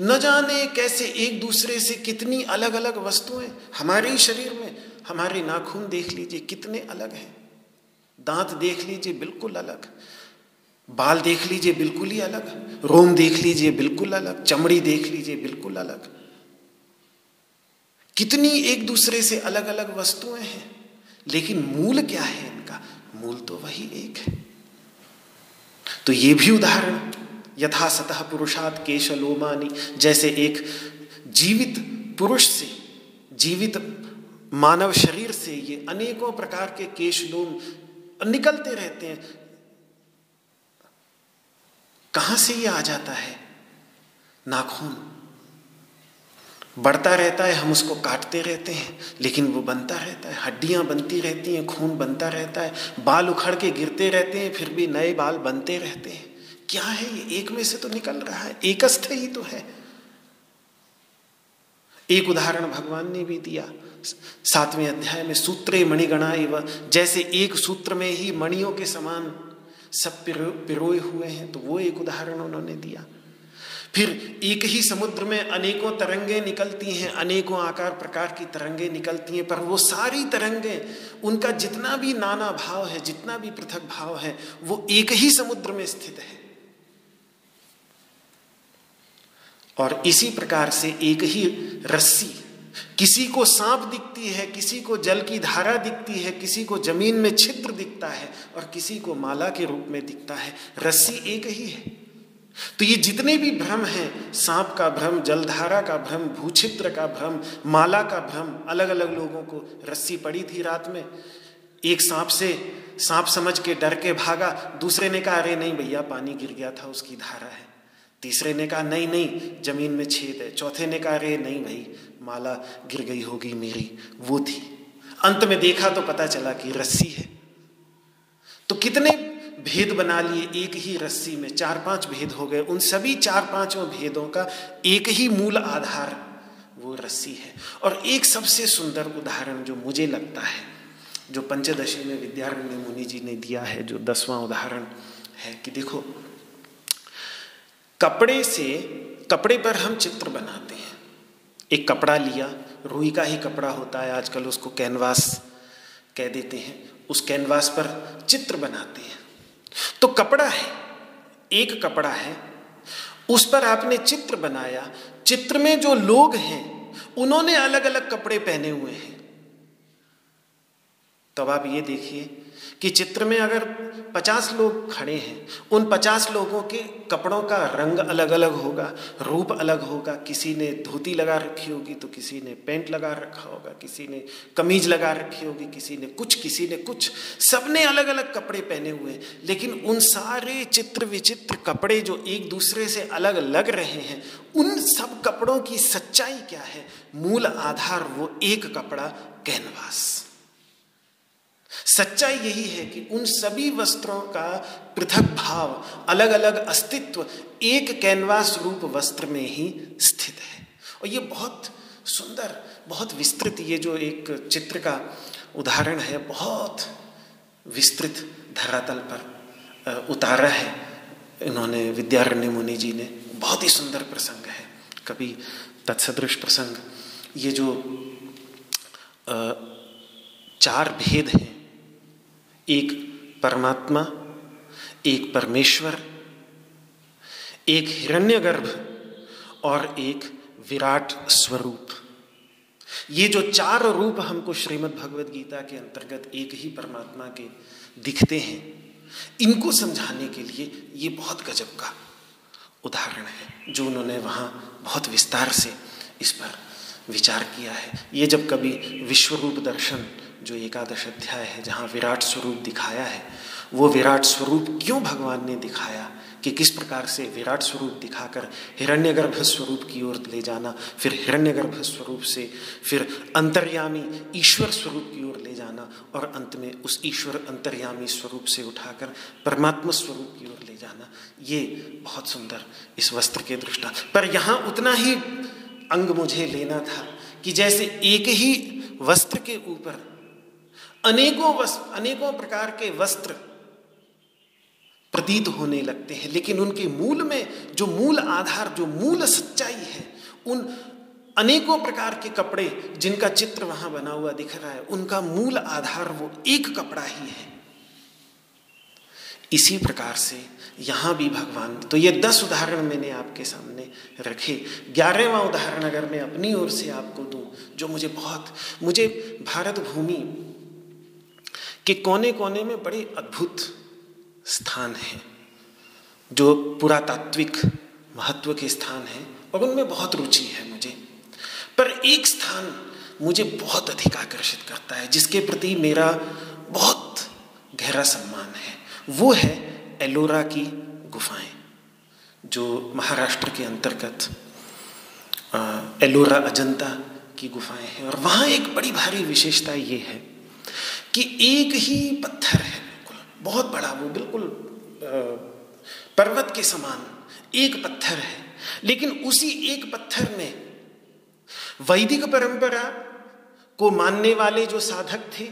न जाने कैसे एक दूसरे से कितनी अलग अलग वस्तुएँ हमारे शरीर में, हमारे नाखून देख लीजिए कितने अलग हैं। दांत देख लीजिए बिल्कुल अलग, बाल देख लीजिए बिल्कुल ही अलग, रोम देख लीजिए बिल्कुल अलग, चमड़ी देख लीजिए बिल्कुल अलग। कितनी एक दूसरे से अलग अलग वस्तुएँ हैं, लेकिन मूल क्या है? इनका मूल तो वही एक है। तो ये भी उदाहरण यथा सतह पुरुषात केशलोमानी, जैसे एक जीवित पुरुष से, जीवित मानव शरीर से ये अनेकों प्रकार के केशलोम निकलते रहते हैं। कहाँ से ये आ जाता है? नाखून। बढ़ता रहता है, हम उसको काटते रहते हैं, लेकिन वो बनता रहता है। हड्डियाँ बनती रहती हैं, खून बनता रहता है। बाल उखड़ के गिरते रहते हैं, फिर भी नए बाल बनते रहते हैं। क्या है ये? एक में से तो निकल रहा है। एकस्थ ही तो है। एक उदाहरण भगवान ने भी दिया। सातवें अध्याय में सूत्रे मणिगणा एवं जैसे एक सूत्र में ही मणियों के समान सब पिरोए हुए हैं तो वो एक उदाहरण उन्होंने दिया। फिर एक ही समुद्र में अनेकों तरंगे निकलती हैं, अनेकों आकार प्रकार की तरंगे निकलती हैं, पर वो सारी तरंगे, उनका जितना भी नाना भाव है, जितना भी पृथक भाव है, वो एक ही समुद्र में स्थित है। और इसी प्रकार से एक ही रस्सी, किसी को सांप दिखती है, किसी को जल की धारा दिखती है, किसी को ज़मीन में छिद्र दिखता है और किसी को माला के रूप में दिखता है। रस्सी एक ही है। तो ये जितने भी भ्रम हैं, सांप का भ्रम, जलधारा का भ्रम भूछिद्र का भ्रम, माला का भ्रम अलग अलग लोगों को रस्सी पड़ी थी रात में। एक सांप से, सांप समझ के डर के भागा, दूसरे ने कहा, अरे नहीं भैया, पानी गिर गया था, उसकी धारा है। तीसरे ने कहा, नहीं नहीं, ज़मीन में छेद है। चौथे ने कहा, अरे नहीं भाई, माला गिर गई होगी मेरी, वो थी। अंत में देखा तो पता चला कि रस्सी है। तो कितने भेद बना लिए एक ही रस्सी में, चार पाँच भेद हो गए। उन सभी चार पाँचों भेदों का एक ही मूल आधार वो रस्सी है। और एक सबसे सुंदर उदाहरण जो मुझे लगता है, जो पंचदशी में विद्यारण्य मुनि जी ने दिया है, जो दसवां उदाहरण है कि देखो, कपड़े से कपड़े पर हम चित्र बनाते हैं। एक कपड़ा लिया, रुई का ही कपड़ा होता है, आजकल उसको कैनवास कह देते हैं। उस कैनवास पर चित्र बनाते हैं। तो कपड़ा है, एक कपड़ा है। उस पर आपने चित्र बनाया। चित्र में जो लोग हैं, उन्होंने अलग अलग कपड़े पहने हुए हैं। तब आप ये देखिए कि चित्र में अगर पचास लोग खड़े हैं, उन पचास लोगों के कपड़ों का रंग अलग अलग होगा, रूप अलग होगा। किसी ने धोती लगा रखी होगी तो किसी ने पेंट लगा रखा होगा, किसी ने कमीज लगा रखी होगी, किसी ने कुछ, किसी ने कुछ। सबने अलग अलग कपड़े पहने हुए हैं, लेकिन उन सारे चित्र विचित्र कपड़े जो एक दूसरे से अलग लग रहे हैं, उन सब कपड़ों की सच्चाई क्या है? मूल आधार वो एक कपड़ा, कैनवास। सच्चाई यही है कि उन सभी वस्त्रों का पृथक भाव अलग अलग अस्तित्व, एक कैनवास रूप वस्त्र में ही स्थित है। और ये बहुत सुंदर, बहुत विस्तृत, ये जो एक चित्र का उदाहरण है, बहुत विस्तृत धरातल पर उतारा है। इन्होंने, विद्यारण्य मुनि जी ने, बहुत ही सुंदर प्रसंग है। कभी तत्सदृश प्रसंग। ये जो चार भेद हैं एक परमात्मा, एक परमेश्वर, एक हिरण्यगर्भ और एक विराट स्वरूप। ये जो चार रूप हमको श्रीमद् भगवद गीता के अंतर्गत एक ही परमात्मा के दिखते हैं, इनको समझाने के लिए ये बहुत गजब का उदाहरण है, जो उन्होंने वहाँ बहुत विस्तार से इस पर विचार किया है। ये जब कभी विश्वरूप दर्शन जो एकादश अध्याय है, जहाँ विराट स्वरूप दिखाया है, वो विराट स्वरूप क्यों भगवान ने दिखाया कि किस प्रकार से विराट स्वरूप दिखाकर हिरण्यगर्भ स्वरूप की ओर ले जाना, फिर हिरण्यगर्भ स्वरूप से फिर अंतर्यामी ईश्वर स्वरूप की ओर ले जाना और अंत में उस ईश्वर अंतर्यामी स्वरूप से उठाकर परमात्मा स्वरूप की ओर ले जाना, ये बहुत सुंदर इस वस्त्र के दृष्टा। पर यहाँ उतना ही अंग मुझे लेना था कि जैसे एक ही वस्त्र के ऊपर अनेकों वस्त्र, अनेकों प्रकार के वस्त्र प्रतीत होने लगते हैं, लेकिन उनके मूल में जो मूल आधार, जो मूल सच्चाई है, उन अनेकों प्रकार के कपड़े जिनका चित्र वहाँ बना हुआ दिख रहा है, उनका मूल आधार वो एक कपड़ा ही है। इसी प्रकार से यहाँ भी भगवान तो ये दस उदाहरण मैंने आपके सामने रखे। ग्यारहवा उदाहरण अगर मैं अपनी ओर से आपको दूँ, जो मुझे बहुत, मुझे भारत भूमि कि कोने कोने में बड़े अद्भुत स्थान हैं, जो पुरातात्विक महत्व के स्थान हैं और उनमें बहुत रुचि है मुझे। पर एक स्थान मुझे बहुत अधिक आकर्षित करता है, जिसके प्रति मेरा बहुत गहरा सम्मान है, वो है एलोरा की गुफाएँ, जो महाराष्ट्र के अंतर्गत एलोरा अजंता की गुफाएँ हैं। और वहाँ एक बड़ी भारी विशेषता ये है कि एक ही पत्थर है बिल्कुल। बहुत बड़ा वो, बिल्कुल पर्वत के समान एक पत्थर है। लेकिन उसी एक पत्थर में वैदिक परंपरा को मानने वाले जो साधक थे,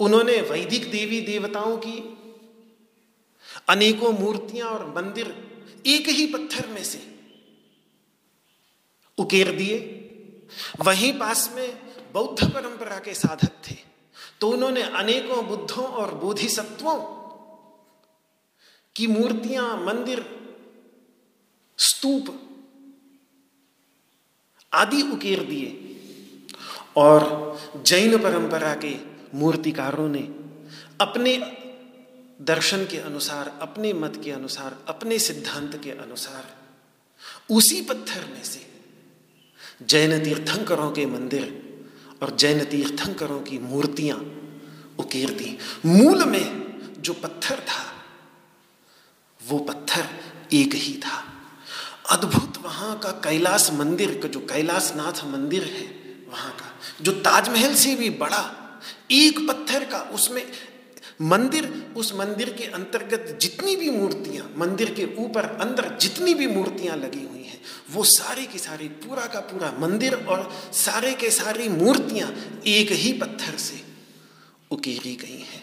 उन्होंने वैदिक देवी देवताओं की अनेकों मूर्तियाँ और मंदिर एक ही पत्थर में से उकेर दिए। वहीं पास में बौद्ध परंपरा के साधक थे। तो उन्होंने अनेकों बुद्धों और बोधिसत्वों की मूर्तियाँ, मंदिर, स्तूप आदि उकेर दिए। और जैन परंपरा के मूर्तिकारों ने अपने दर्शन के अनुसार, अपने मत के अनुसार, अपने सिद्धांत के अनुसार उसी पत्थर में से जैन तीर्थंकरों के मंदिर और जैन तीर्थंकरों की मूर्तियाँ उकेर दी मूल में जो पत्थर था, वो पत्थर एक ही था। अद्भुत वहाँ का कैलाश मंदिर का जो कैलाशनाथ मंदिर है वहाँ का, जो ताजमहल से भी बड़ा, एक पत्थर का उसमें मंदिर, उस मंदिर के अंतर्गत जितनी भी मूर्तियाँ, मंदिर के ऊपर, अंदर जितनी भी मूर्तियाँ लगी हुई हैं, वो सारे की सारी, पूरा का पूरा मंदिर और सारे के सारी मूर्तियाँ एक ही पत्थर से उकेरी गई हैं।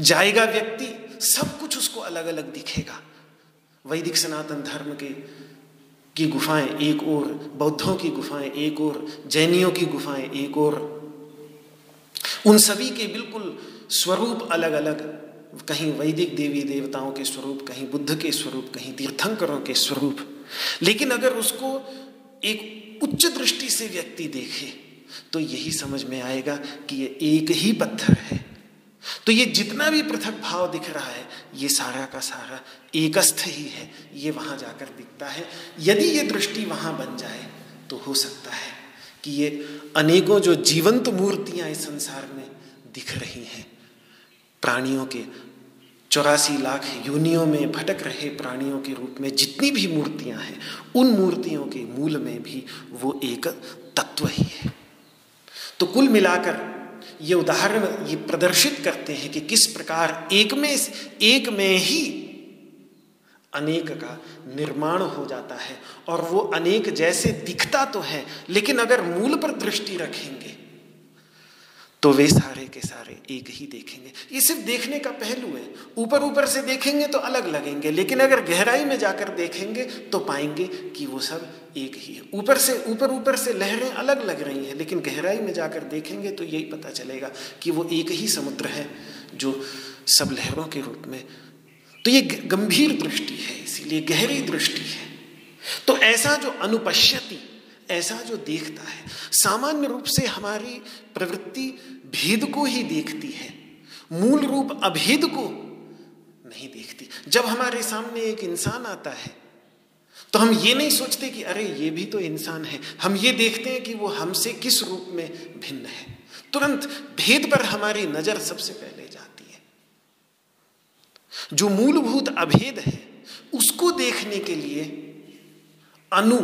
जाएगा व्यक्ति, सब कुछ उसको अलग अलग दिखेगा वैदिक सनातन धर्म के, की गुफाएँ एक और बौद्धों की गुफाएँ एक और जैनियों की गुफाएँ एक और उन सभी के बिल्कुल स्वरूप अलग अलग कहीं वैदिक देवी देवताओं के स्वरूप, कहीं बुद्ध के स्वरूप, कहीं तीर्थंकरों के स्वरूप। लेकिन अगर उसको एक उच्च दृष्टि से व्यक्ति देखे तो यही समझ में आएगा कि ये एक ही पत्थर है। तो ये जितना भी पृथक भाव दिख रहा है, ये सारा का सारा एकस्थ ही है। ये वहाँ जाकर दिखता है। यदि ये दृष्टि वहाँ बन जाए तो हो सकता है कि ये अनेकों जो जीवंत मूर्तियाँ इस संसार में दिख रही हैं प्राणियों के, चौरासी लाख योनियों में भटक रहे प्राणियों के रूप में जितनी भी मूर्तियाँ हैं, उन मूर्तियों के मूल में भी वो एक तत्व ही है। तो कुल मिलाकर ये उदाहरण ये प्रदर्शित करते हैं कि किस प्रकार एक में एक में ही अनेक का निर्माण हो जाता है और वो अनेक जैसे दिखता तो है, लेकिन अगर मूल पर दृष्टि रखेंगे तो वे सारे के सारे एक ही देखेंगे। ये सिर्फ़ देखने का पहलू है। ऊपर ऊपर से देखेंगे तो अलग लगेंगे, लेकिन अगर गहराई में जाकर देखेंगे तो पाएँगे कि वो सब एक ही है। ऊपर से, ऊपर ऊपर से लहरें अलग लग रही हैं, लेकिन गहराई में जाकर देखेंगे तो यही पता चलेगा कि वो एक ही समुद्र है जो सब लहरों के रूप में। तो ये गंभीर दृष्टि है, इसीलिए गहरी दृष्टि है। तो ऐसा जो अनुपश्यति, ऐसा जो देखता है, सामान्य रूप से हमारी प्रवृत्ति भेद को ही देखती है। मूल रूप अभेद को नहीं देखती। जब हमारे सामने एक इंसान आता है तो हम ये नहीं सोचते कि अरे, ये भी तो इंसान है। हम ये देखते हैं कि वो हमसे किस रूप में भिन्न है। तुरंत भेद पर हमारी नज़र सबसे पहले जाती है। जो मूलभूत अभेद है, उसको देखने के लिए अनु,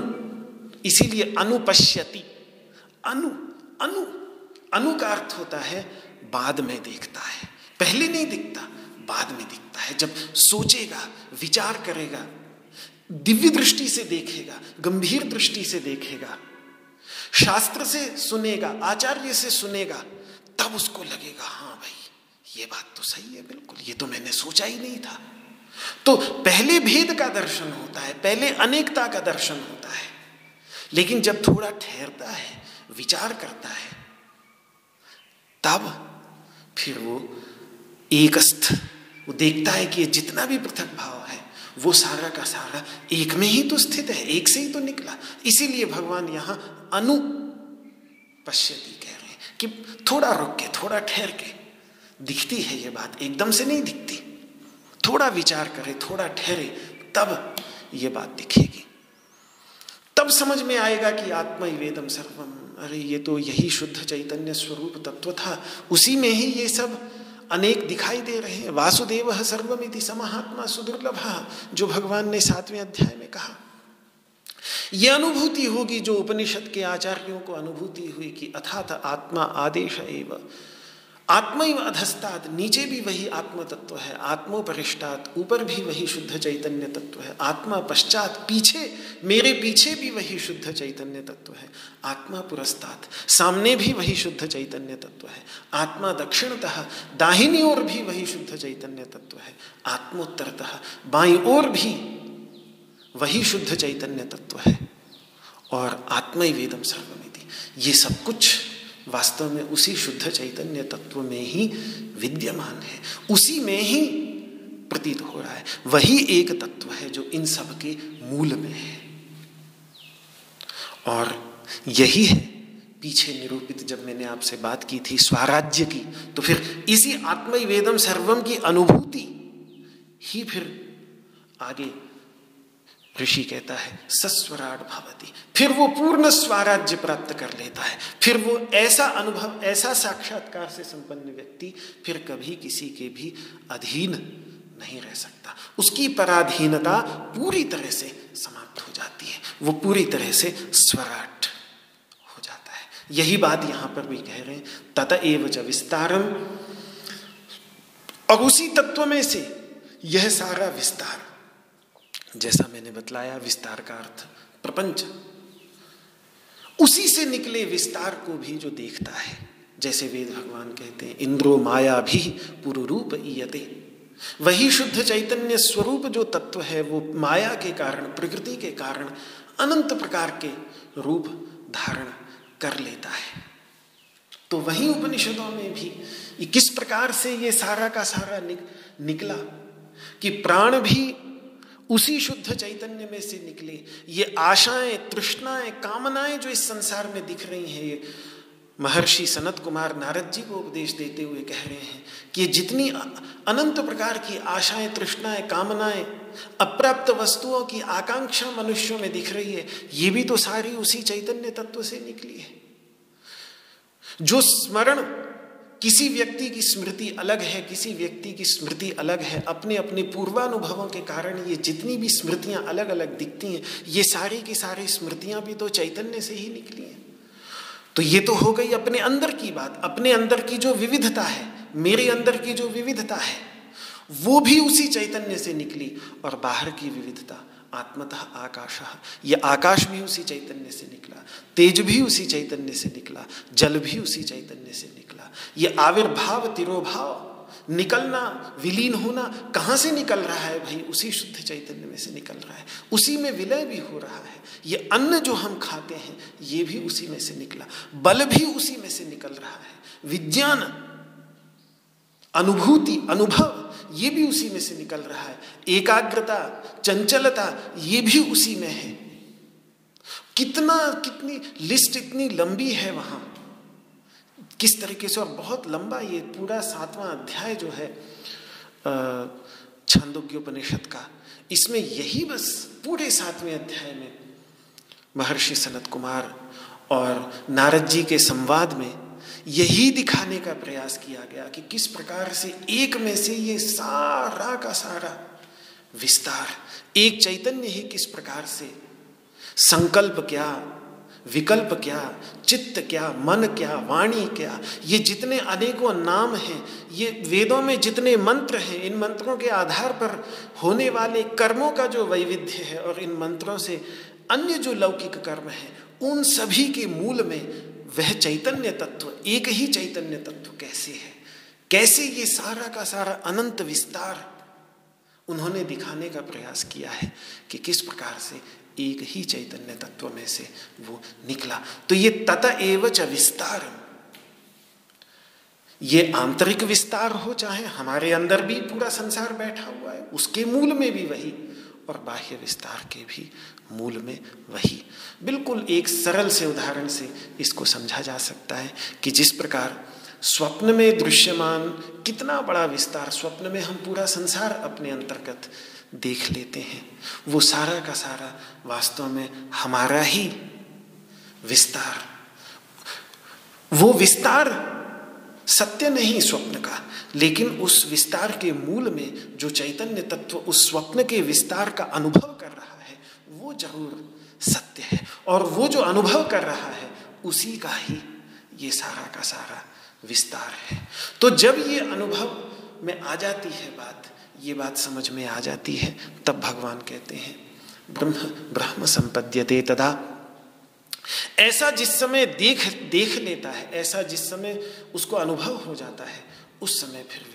इसीलिए अनुपश्यति। अनु अनु। अनु का अर्थ होता है, बाद में देखता है। पहले नहीं दिखता, बाद में दिखता है। जब सोचेगा, विचार करेगा, दिव्य दृष्टि से देखेगा, गंभीर दृष्टि से देखेगा, शास्त्र से सुनेगा, आचार्य से सुनेगा, तब उसको लगेगा हाँ भाई, ये बात तो सही है, बिल्कुल, ये तो मैंने सोचा ही नहीं था। तो पहले भेद का दर्शन होता है, पहले अनेकता का दर्शन होता है। लेकिन जब थोड़ा ठहरता है, विचार करता है तब फिर वो एकस्थ, वो देखता है कि ये जितना भी पृथक भाव है, वो सारा का सारा एक में ही तो स्थित है, एक से ही तो निकला। इसीलिए भगवान यहाँ अनु पश्यति कह रहे हैं कि थोड़ा रुक के, थोड़ा ठहर के। दिखती है ये बात, एकदम से नहीं दिखती। थोड़ा विचार करे, थोड़ा ठहरे, तब ये बात दिखेगी। तब समझ में आएगा कि आत्मा वेदम सर्वम। अरे, ये तो यही शुद्ध चैतन्य स्वरूप तत्व था। उसी में ही ये सब अनेक दिखाई दे रहे हैं। वासुदेव सर्वमिति समहात्मा सुदुर्लभ, जो भगवान ने सातवें अध्याय में कहा। यह अनुभूति होगी जो उपनिषद के आचार्यों को अनुभूति हुई कि अथात आत्मा आदेश एवं। आत्मा अधस्तात् नीचे भी वही आत्म तत्व है, आत्मोपरिष्टात, ऊपर भी वही शुद्ध चैतन्य तत्व है, आत्मा पश्चात पीछे, मेरे पीछे भी वही शुद्ध चैतन्य तत्व है, आत्मा पुरस्तात, सामने भी वही शुद्ध चैतन्य तत्व है, आत्मा दक्षिणतः, दाहिनी ओर भी वही शुद्ध चैतन्य तत्व है, आत्मोत्तरतः, बाई ओर भी वही शुद्ध चैतन्य तत्व है, और आत्मा वेदम सर्वमिति, ये सब कुछ वास्तव में उसी शुद्ध चैतन्य तत्व में ही विद्यमान है। उसी में ही प्रतीत हो रहा है। वही एक तत्व है जो इन सब के मूल में है। और यही है पीछे निरूपित जब मैंने आपसे बात की थी स्वराज्य की तो फिर इसी आत्मय वेदम सर्वम की अनुभूति ही फिर आगे ऋषि कहता है, सस्वराट भवती। फिर वो पूर्ण स्वराज्य प्राप्त कर लेता है। फिर वो ऐसा अनुभव, ऐसा साक्षात्कार से संपन्न व्यक्ति फिर कभी किसी के भी अधीन नहीं रह सकता। उसकी पराधीनता पूरी तरह से समाप्त हो जाती है। वो पूरी तरह से स्वराट हो जाता है। यही बात यहाँ पर भी कह रहे हैं। तत एव च विस्तारम। और उसी तत्व में से यह सारा विस्तार। जैसा मैंने बतलाया विस्तार का अर्थ प्रपंच। उसी से निकले विस्तार को भी जो देखता है जैसे वेद भगवान कहते हैं इंद्रो माया भी पुरुरूप ईयते। वही शुद्ध चैतन्य स्वरूप जो तत्व है वो माया के कारण प्रकृति के कारण अनंत प्रकार के रूप धारण कर लेता है। तो वही उपनिषदों में भी किस प्रकार से ये सारा का सारा निक, निकला कि प्राण भी उसी शुद्ध चैतन्य में से निकले। ये आशाएँ, तृष्णाएँ, कामनाएँ जो इस संसार में दिख रही हैं, ये महर्षि सनत कुमार नारद जी को उपदेश देते हुए कह रहे हैं कि जितनी अनंत प्रकार की आशाएँ, तृष्णाएँ, कामनाएँ, अप्राप्त वस्तुओं की आकांक्षा मनुष्यों में दिख रही है, ये भी तो सारी उसी चैतन्य तत्व से निकली है। जो स्मरण किसी व्यक्ति की स्मृति अलग है, किसी व्यक्ति की स्मृति अलग है। अपने अपने पूर्वानुभवों के कारण ये जितनी भी स्मृतियाँ अलग अलग दिखती हैं, ये सारी की सारी स्मृतियाँ भी तो चैतन्य से ही निकली हैं। तो ये तो हो गई अपने अंदर की बात। अपने अंदर की जो विविधता है, मेरे अंदर की जो विविधता है, वो भी उसी चैतन्य से निकली और बाहर की विविधता आत्मतः आकाश। ये आकाश भी उसी चैतन्य से निकला, तेज भी उसी चैतन्य से निकला, जल भी उसी चैतन्य से निकला। ये आविर्भाव, तिरोभाव, निकलना, विलीन होना कहाँ से निकल रहा है भाई? उसी शुद्ध चैतन्य में से निकल रहा है। उसी में विलय भी हो रहा है। ये अन्न जो हम खाते हैं, ये भी उसी में से निकला। बल भी उसी में से निकल रहा है। विज्ञान, अनुभूति, अनुभव ये भी उसी में से निकल रहा है। एकाग्रता, चंचलता, ये भी उसी में है। कितना, कितनी लिस्ट इतनी लंबी है वहाँ। किस तरीके से, और बहुत लंबा ये पूरा सातवां अध्याय जो है छंदोग्योपनिषद का। इसमें यही बस पूरे सातवें अध्याय में महर्षि सनत कुमार और नारद जी के संवाद में यही दिखाने का प्रयास किया गया कि किस प्रकार से एक में से ये सारा का सारा विस्तार, एक चैतन्य ही किस प्रकार से? संकल्प क्या? विकल्प क्या? चित्त क्या? मन क्या? वाणी क्या? ये जितने अनेकों नाम हैं, ये वेदों में जितने मंत्र हैं, इन मंत्रों के आधार पर होने वाले कर्मों का जो वैविध्य है और इन मंत्रों से अन्य जो लौकिक कर्म है, उन सभी के मूल में वह चैतन्य तत्व, एक ही चैतन्य तत्व कैसे है? कैसे ये सारा का सारा अनंत विस्तार उन्होंने दिखाने का प्रयास किया है कि किस प्रकार से एक ही चैतन्य तत्व में से वो निकला? तो ये तत एवच विस्तार। ये आंतरिक विस्तार हो चाहे हमारे अंदर भी पूरा संसार बैठा हुआ है, उसके मूल में भी वही और बाह्य विस्तार के भी मूल में वही। बिल्कुल एक सरल से उदाहरण से इसको समझा जा सकता है कि जिस प्रकार स्वप्न में दृश्यमान कितना बड़ा विस्तार, स्वप्न में हम पूरा संसार अपने अंतर्गत देख लेते हैं, वो सारा का सारा वास्तव में हमारा ही विस्तार। वो विस्तार सत्य नहीं स्वप्न का, लेकिन उस विस्तार के मूल में जो चैतन्य तत्व, उस स्वप्न के विस्तार का अनुभव कर ज़रूर सत्य है और वो जो अनुभव कर रहा है, उसी का ही ये सारा का सारा विस्तार है। तो जब ये अनुभव में आ जाती है बात, ये बात समझ में आ जाती है, तब भगवान कहते हैं, ब्रह्म ब्रह्म संपद्यते तदा। ऐसा जिस समय देख देख लेता है, ऐसा जिस समय उसको अनुभव हो जाता है, उस समय फिर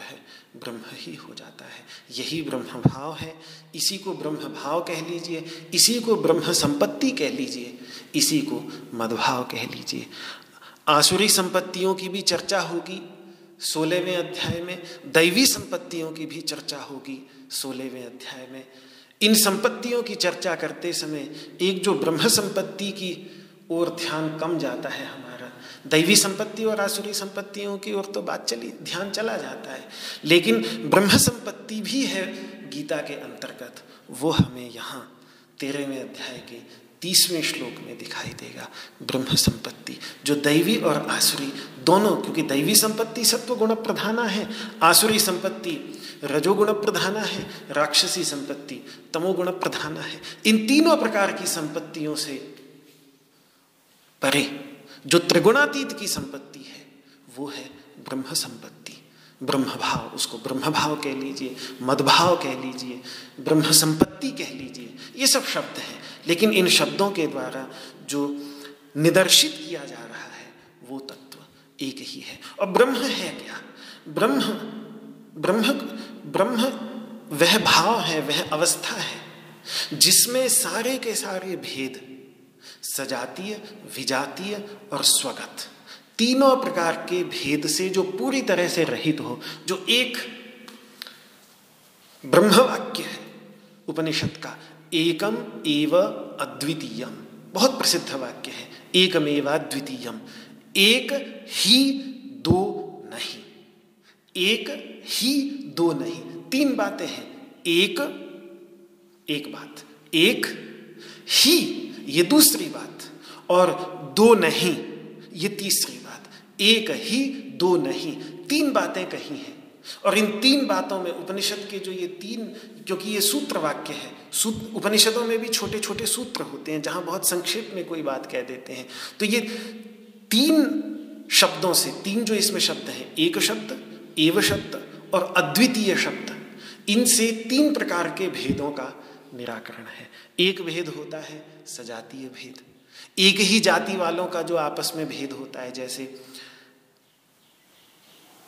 ब्रह्म ही हो जाता है। यही ब्रह्म भाव है। इसी को ब्रह्म भाव कह लीजिए। इसी को ब्रह्म संपत्ति कह लीजिए। इसी को मदभाव कह लीजिए। आसुरी संपत्तियों की भी चर्चा होगी। सोलहवें अध्याय में दैवी संपत्तियों की भी चर्चा होगी सोलहवें अध्याय में। इन संपत्तियों की चर्चा करते समय एक जो ब्रह्म संपत्ति की ओर ध्यान कम जाता है हमारा दैवी संपत्ति और आसुरी संपत्तियों की ओर तो बात चली, ध्यान चला जाता है। लेकिन ब्रह्म संपत्ति भी है गीता के अंतर्गत। वो हमें यहाँ तेरहवें अध्याय के तीसवें श्लोक में दिखाई देगा। ब्रह्म संपत्ति, जो दैवी और आसुरी दोनों, क्योंकि दैवी संपत्ति सत्व गुण प्रधाना है, आसुरी संपत्ति रजोगुण प्रधाना है, राक्षसी संपत्ति तमोगुण प्रधाना है। इन तीनों प्रकार की संपत्तियों से परे जो त्रिगुणातीत की संपत्ति है, वो है ब्रह्म संपत्ति ब्रह्म भाव उसको ब्रह्म भाव कह लीजिए, मदभाव कह लीजिए ब्रह्म संपत्ति कह लीजिए, ये सब शब्द हैं। लेकिन इन शब्दों के द्वारा जो निदर्शित किया जा रहा है, वो तत्व एक ही है। और ब्रह्म है क्या? ब्रह्म ब्रह्म ब्रह्म वह भाव है, वह अवस्था है, जिसमें सारे के सारे भेद सजातीय, विजातीय और स्वगत। तीनों प्रकार के भेद से जो पूरी तरह से रहित हो, जो एक ब्रह्म वाक्य है, उपनिषद का, एकम एव अद्वितीयम। बहुत प्रसिद्ध वाक्य है एकमेव अद्वितीयम। एक ही दो नहीं। एक ही दो नहीं। तीन बातें हैं। एक एक बात। एक ही ये दूसरी बात, और दो नहीं, ये तीसरी बात। एक ही, दो नहीं। तीन बातें कही हैं। और इन तीन बातों में उपनिषद के जो ये तीन, क्योंकि ये सूत्र वाक्य है उपनिषदों में भी छोटे छोटे सूत्र होते हैं, जहाँ बहुत संक्षेप में कोई बात कह देते हैं। तो ये तीन शब्दों से, तीन जो इसमें शब्द हैं, एक शब्द, एव शब्द और अद्वितीय शब्द, इनसे तीन प्रकार के भेदों का निराकरण है। एक भेद होता है सजातीय भेद। एक ही जाति वालों का जो आपस में भेद होता है, जैसे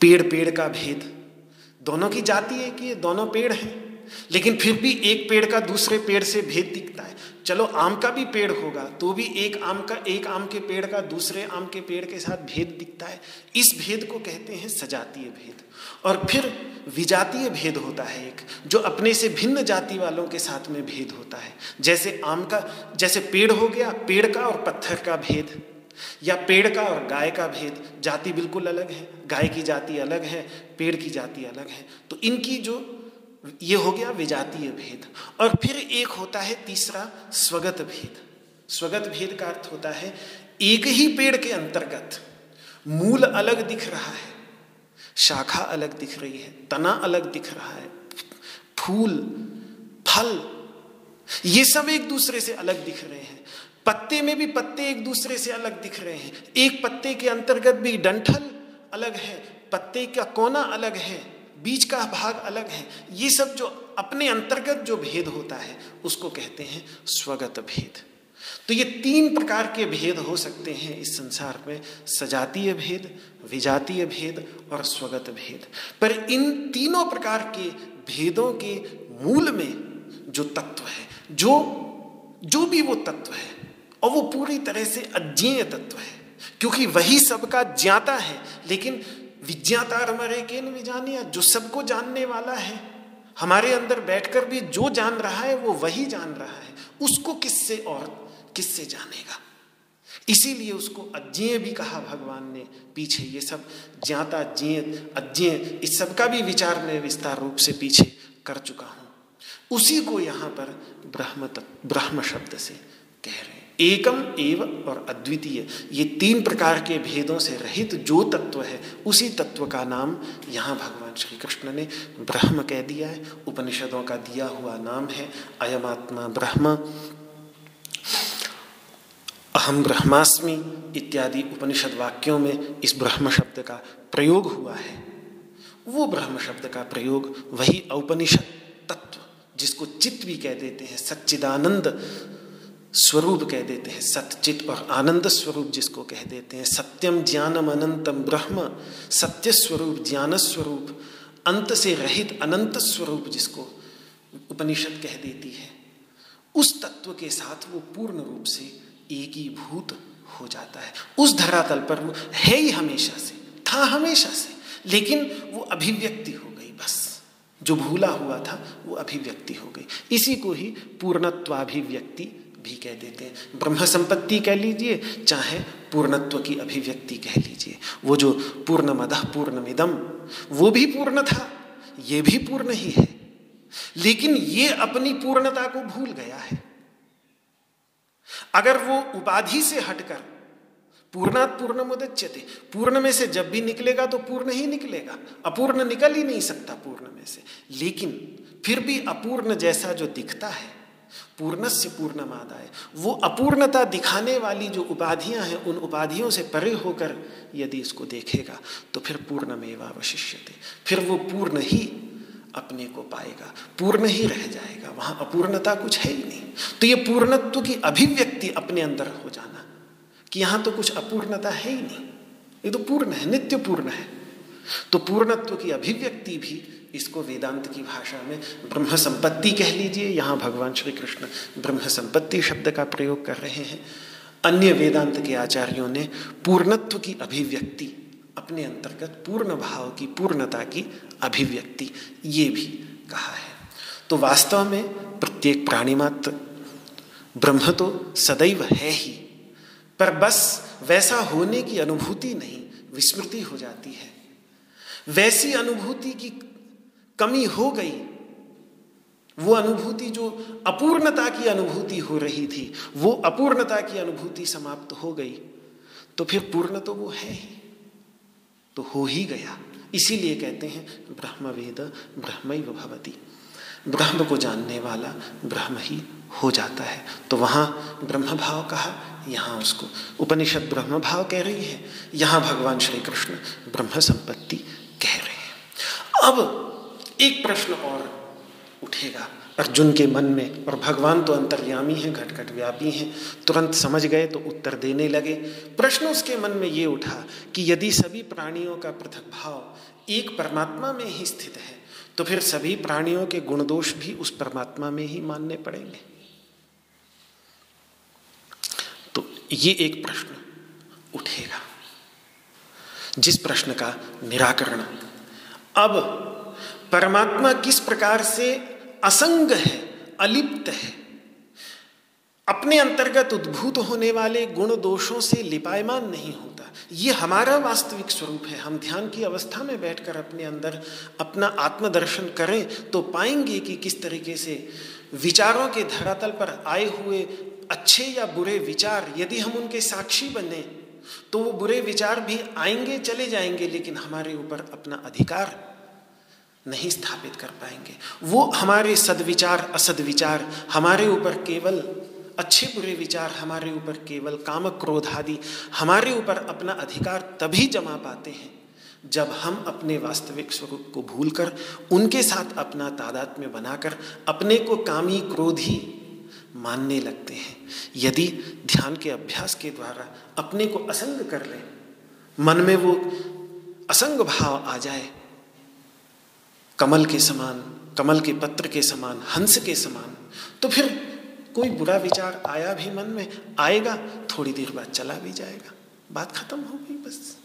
पेड़ पेड़ का भेद। दोनों की जाति है कि दोनों पेड़ हैं, लेकिन फिर भी एक पेड़ का दूसरे पेड़ से भेद दिखता है। चलो, आम का भी पेड़ होगा तो भी एक आम का, एक आम के पेड़ का, दूसरे आम के पेड़ के साथ भेद दिखता है। इस भेद को कहते हैं सजातीय भेद। और फिर विजातीय भेद होता है एक, जो अपने से भिन्न जाति वालों के साथ में भेद होता है। जैसे आम का, जैसे पेड़ हो गया, पेड़ का और पत्थर का भेद, या पेड़ का और गाय का भेद। जाति बिल्कुल अलग है, गाय की जाति अलग है, पेड़ की जाति अलग है। तो इनकी जो, ये हो गया विजातीय भेद। और फिर एक होता है तीसरा, स्वगत भेद। स्वगत भेद का अर्थ होता है, एक ही पेड़ के अंतर्गत मूल अलग दिख रहा है। शाखा अलग दिख रही है, तना अलग दिख रहा है, फूल, फल, ये सब एक दूसरे से अलग दिख रहे हैं। पत्ते में भी पत्ते एक दूसरे से अलग दिख रहे हैं। एक पत्ते के अंतर्गत भी डंठल अलग है, पत्ते का कोना अलग है बीज का भाग अलग है। ये सब जो अपने अंतर्गत जो भेद होता है, उसको कहते हैं स्वगत भेद। तो ये तीन प्रकार के भेद हो सकते हैं इस संसार में। सजातीय भेद, विजातीय भेद और स्वगत भेद। पर इन तीनों प्रकार के भेदों के मूल में जो तत्व है, जो जो भी वो तत्व है, और वो पूरी तरह से अज्ञेय तत्व है, क्योंकि वही सबका ज्ञाता है, लेकिन विज्ञाता मरे के विजानिया जो सबको जानने वाला है, हमारे अंदर बैठकर भी जो जान रहा है, वो वही जान रहा है। उसको किससे और किससे जानेगा? इसीलिए उसको अज्ञेय भी कहा भगवान ने, पीछे ये सब ज्ञाता, ज्ञेय, अज्ञेय, इस सब का भी विचार मैं विस्तार रूप से पीछे कर चुका हूँ। उसी को यहाँ पर ब्रह्म ब्रह्म शब्द से कह रहे हैं। एकम एव और अद्वितीय, ये तीन प्रकार के भेदों से रहित जो तत्व है, उसी तत्व का नाम यहाँ भगवान श्री कृष्ण ने ब्रह्म कह दिया है। उपनिषदों का दिया हुआ नाम है अयमात्मा ब्रह्म। अहम ब्रह्मास्मि इत्यादि उपनिषद वाक्यों में इस ब्रह्म शब्द का प्रयोग हुआ है। वो ब्रह्म शब्द का प्रयोग वही औपनिषद तत्व जिसको चित्त भी कह देते हैं, सच्चिदानंद स्वरूप कह देते हैं सत्यचित और आनंद स्वरूप जिसको कह देते हैं, सत्यम ज्ञानम अनंतम ब्रह्म, सत्य स्वरूप, ज्ञान स्वरूप, अंत से रहित अनंत स्वरूप जिसको उपनिषद कह देती है। उस तत्व के साथ वो पूर्ण रूप से एकीभूत हो जाता है। उस धरातल पर वो है ही हमेशा से, था हमेशा से, लेकिन वो अभिव्यक्ति हो गई बस। जो भूला हुआ था, वो अभिव्यक्ति हो गई। इसी को ही पूर्णत्वाभिव्यक्ति भी कह देते हैं। ब्रह्म संपत्ति कह लीजिए, चाहे पूर्णत्व की अभिव्यक्ति कह लीजिए। वो जो पूर्ण मद पूर्णमिदम वो भी पूर्ण था, ये भी पूर्ण ही है। लेकिन ये अपनी पूर्णता को भूल गया है। अगर वो उपाधि से हटकर पूर्णात पूर्ण मुदच्यते पूर्ण में से जब भी निकलेगा तो पूर्ण ही निकलेगा, अपूर्ण निकल ही नहीं सकता पूर्ण में से। लेकिन फिर भी अपूर्ण जैसा जो दिखता है, पूर्णस्य पूर्णमादाय वो अपूर्णता दिखाने वाली जो उपाधियाँ हैं, उन उपाधियों से परे होकर यदि इसको देखेगा तो फिर पूर्णमेवा थे फिर वो पूर्ण ही अपने को पाएगा, पूर्ण ही रह जाएगा, वहाँ अपूर्णता कुछ है ही नहीं। तो ये पूर्णत्व की अभिव्यक्ति अपने अंदर हो जाना, कि यहाँ तो कुछ अपूर्णता है ही नहीं। ये तो पूर्ण है, नित्य पूर्ण है। तो पूर्णत्व की अभिव्यक्ति भी इसको वेदांत की भाषा में ब्रह्म संपत्ति कह लीजिए, यहाँ भगवान श्री कृष्ण ब्रह्म संपत्ति शब्द का प्रयोग कर रहे हैं। अन्य वेदांत के आचार्यों ने पूर्णत्व की अभिव्यक्ति अपने अंतर्गत पूर्ण भाव की, पूर्णता की अभिव्यक्ति, ये भी कहा है। तो वास्तव में प्रत्येक प्राणी मात्र, ब्रह्म तो सदैव है ही, पर बस वैसा होने की अनुभूति नहीं, विस्मृति हो जाती है। वैसी अनुभूति की कमी हो गई, वो अनुभूति जो अपूर्णता की अनुभूति हो रही थी, वो अपूर्णता की अनुभूति समाप्त हो गई तो फिर पूर्ण तो वो है ही। तो हो ही गया। इसीलिए कहते हैं ब्रह्म वेद ब्रह्म भवती। ब्रह्म को जानने वाला ब्रह्म ही हो जाता है। तो वहाँ ब्रह्म भाव कहा, यहाँ उसको। उपनिषद ब्रह्म भाव कह रही है, यहाँ भगवान श्री कृष्ण ब्रह्म संपत्ति कह रहे हैं। अब एक प्रश्न और उठेगा। अर्जुन के मन में, और भगवान तो अंतर्यामी हैं घट घट व्यापी हैं। तुरंत समझ गए तो उत्तर देने लगे। प्रश्न उसके मन में ये उठा कि यदि सभी प्राणियों का पृथक भाव एक परमात्मा में ही स्थित है तो फिर सभी प्राणियों के गुण दोष भी उस परमात्मा में ही मानने पड़ेंगे। तो ये एक प्रश्न उठेगा, जिस प्रश्न का निराकरण। अब परमात्मा किस प्रकार से असंग है, अलिप्त है। अपने अंतर्गत उद्भूत होने वाले गुण दोषों से लिपायमान नहीं होता। ये हमारा वास्तविक स्वरूप है। हम ध्यान की अवस्था में बैठकर अपने अंदर अपना आत्मदर्शन करें तो पाएँगे कि किस तरीके से विचारों के धरातल पर आए हुए अच्छे या बुरे विचार यदि हम उनके साक्षी बने तो वो बुरे विचार भी आएँगे, चले जाएँगे, लेकिन हमारे ऊपर अपना अधिकार नहीं स्थापित कर पाएँगे। वो हमारे सदविचार, असदविचार, हमारे ऊपर केवल अच्छे बुरे विचार, हमारे ऊपर केवल काम क्रोध आदि, हमारे ऊपर अपना अधिकार तभी जमा पाते हैं, जब हम अपने वास्तविक स्वरूप को भूलकर, उनके साथ अपना तादाद में बनाकर, अपने को कामी क्रोधी मानने लगते हैं। यदि ध्यान के अभ्यास के द्वारा अपने को असंग कर लें, मन में वो असंग भाव आ जाए कमल के समान, कमल के पत्र के समान, हंस के समान। तो फिर कोई बुरा विचार आया भी मन में, आएगा, थोड़ी देर बाद चला भी जाएगा। बात खत्म हो गई बस।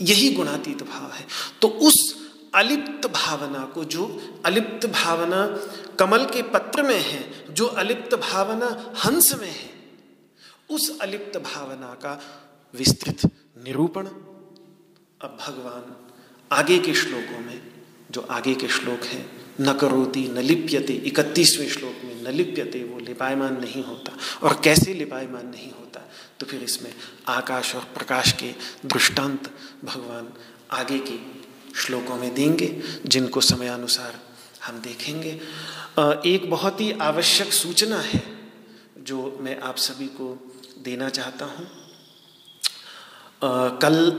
यही गुणातीत भाव है। तो उस अलिप्त भावना को, जो अलिप्त भावना कमल के पत्र में है, जो अलिप्त भावना हंस में है, उस अलिप्त भावना का विस्तृत निरूपण अब भगवान आगे के श्लोकों में जो आगे के श्लोक हैं, न करोती, न लिप्यते, इकतीसवें श्लोक में न लिप्यते, वो लिपायमान नहीं होता। और कैसे लिपायमान नहीं होता? तो फिर इसमें आकाश और प्रकाश के दृष्टांत भगवान आगे के श्लोकों में देंगे, जिनको समयानुसार हम देखेंगे। एक बहुत ही आवश्यक सूचना है, जो मैं आप सभी को देना चाहता हूँ। कल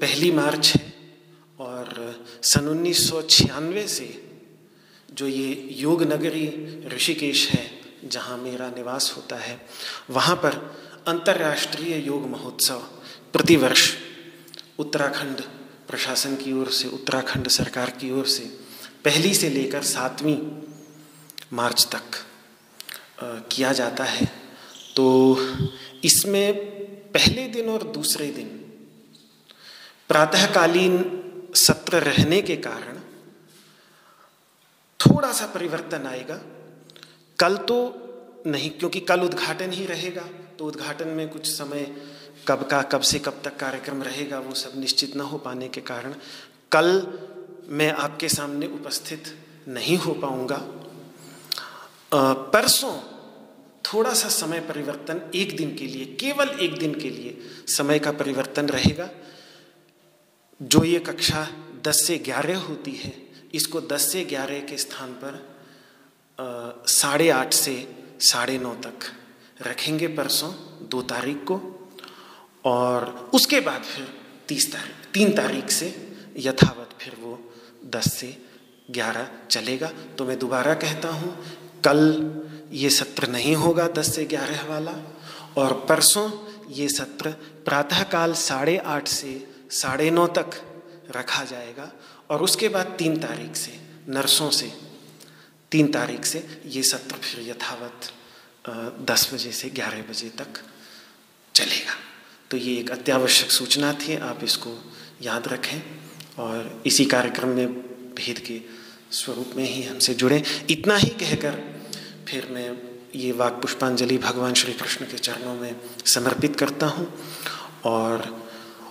पहली मार्च है और सन उन्नीस सौ छियानवे से जो ये योग नगरी ऋषिकेश है, जहाँ मेरा निवास होता है, वहाँ पर अंतर्राष्ट्रीय योग महोत्सव प्रतिवर्ष उत्तराखंड प्रशासन की ओर से, उत्तराखंड सरकार की ओर से पहली से लेकर सातवीं मार्च तक किया जाता है। तो इसमें पहले दिन और दूसरे दिन प्रातःकालीन सत्र रहने के कारण थोड़ा सा परिवर्तन आएगा। कल तो नहीं, क्योंकि कल उद्घाटन ही रहेगा तो उद्घाटन में कुछ समय कब का, कब से कब तक कार्यक्रम रहेगा, वो सब निश्चित न हो पाने के कारण कल मैं आपके सामने उपस्थित नहीं हो पाऊँगा। परसों थोड़ा सा समय परिवर्तन एक दिन के लिए, केवल एक दिन के लिए समय का परिवर्तन रहेगा। जो ये कक्षा 10 से 11 होती है, इसको 10 से 11 के स्थान पर साढ़े आठ से साढ़े नौ तक रखेंगे परसों, दो तारीख को। और उसके बाद फिर तीस तारीख, तीन तारीख से यथावत फिर वो दस से ग्यारह चलेगा। तो मैं दोबारा कहता हूँ, कल ये सत्र नहीं होगा दस से ग्यारह वाला, और परसों ये सत्र प्रातःकाल साढ़े आठ से साढ़े नौ तक रखा जाएगा और उसके बाद तीन तारीख से, नर्सों से, तीन तारीख से ये सत्र फिर यथावत दस बजे से ग्यारह बजे तक चलेगा। तो ये एक अत्यावश्यक सूचना थी, आप इसको याद रखें और इसी कार्यक्रम में भेद के स्वरूप में ही हमसे जुड़े। इतना ही कहकर फिर मैं ये वाक पुष्पांजलि भगवान श्री कृष्ण के चरणों में समर्पित करता हूँ और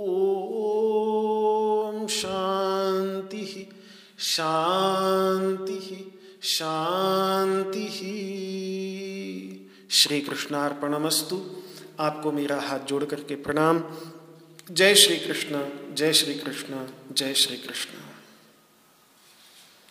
ओम शांति शांति शांति। श्री कृष्णार्पणमस्तु आपको मेरा हाथ जोड़ करके प्रणाम। जय श्री कृष्ण जय श्री कृष्ण जय श्री कृष्ण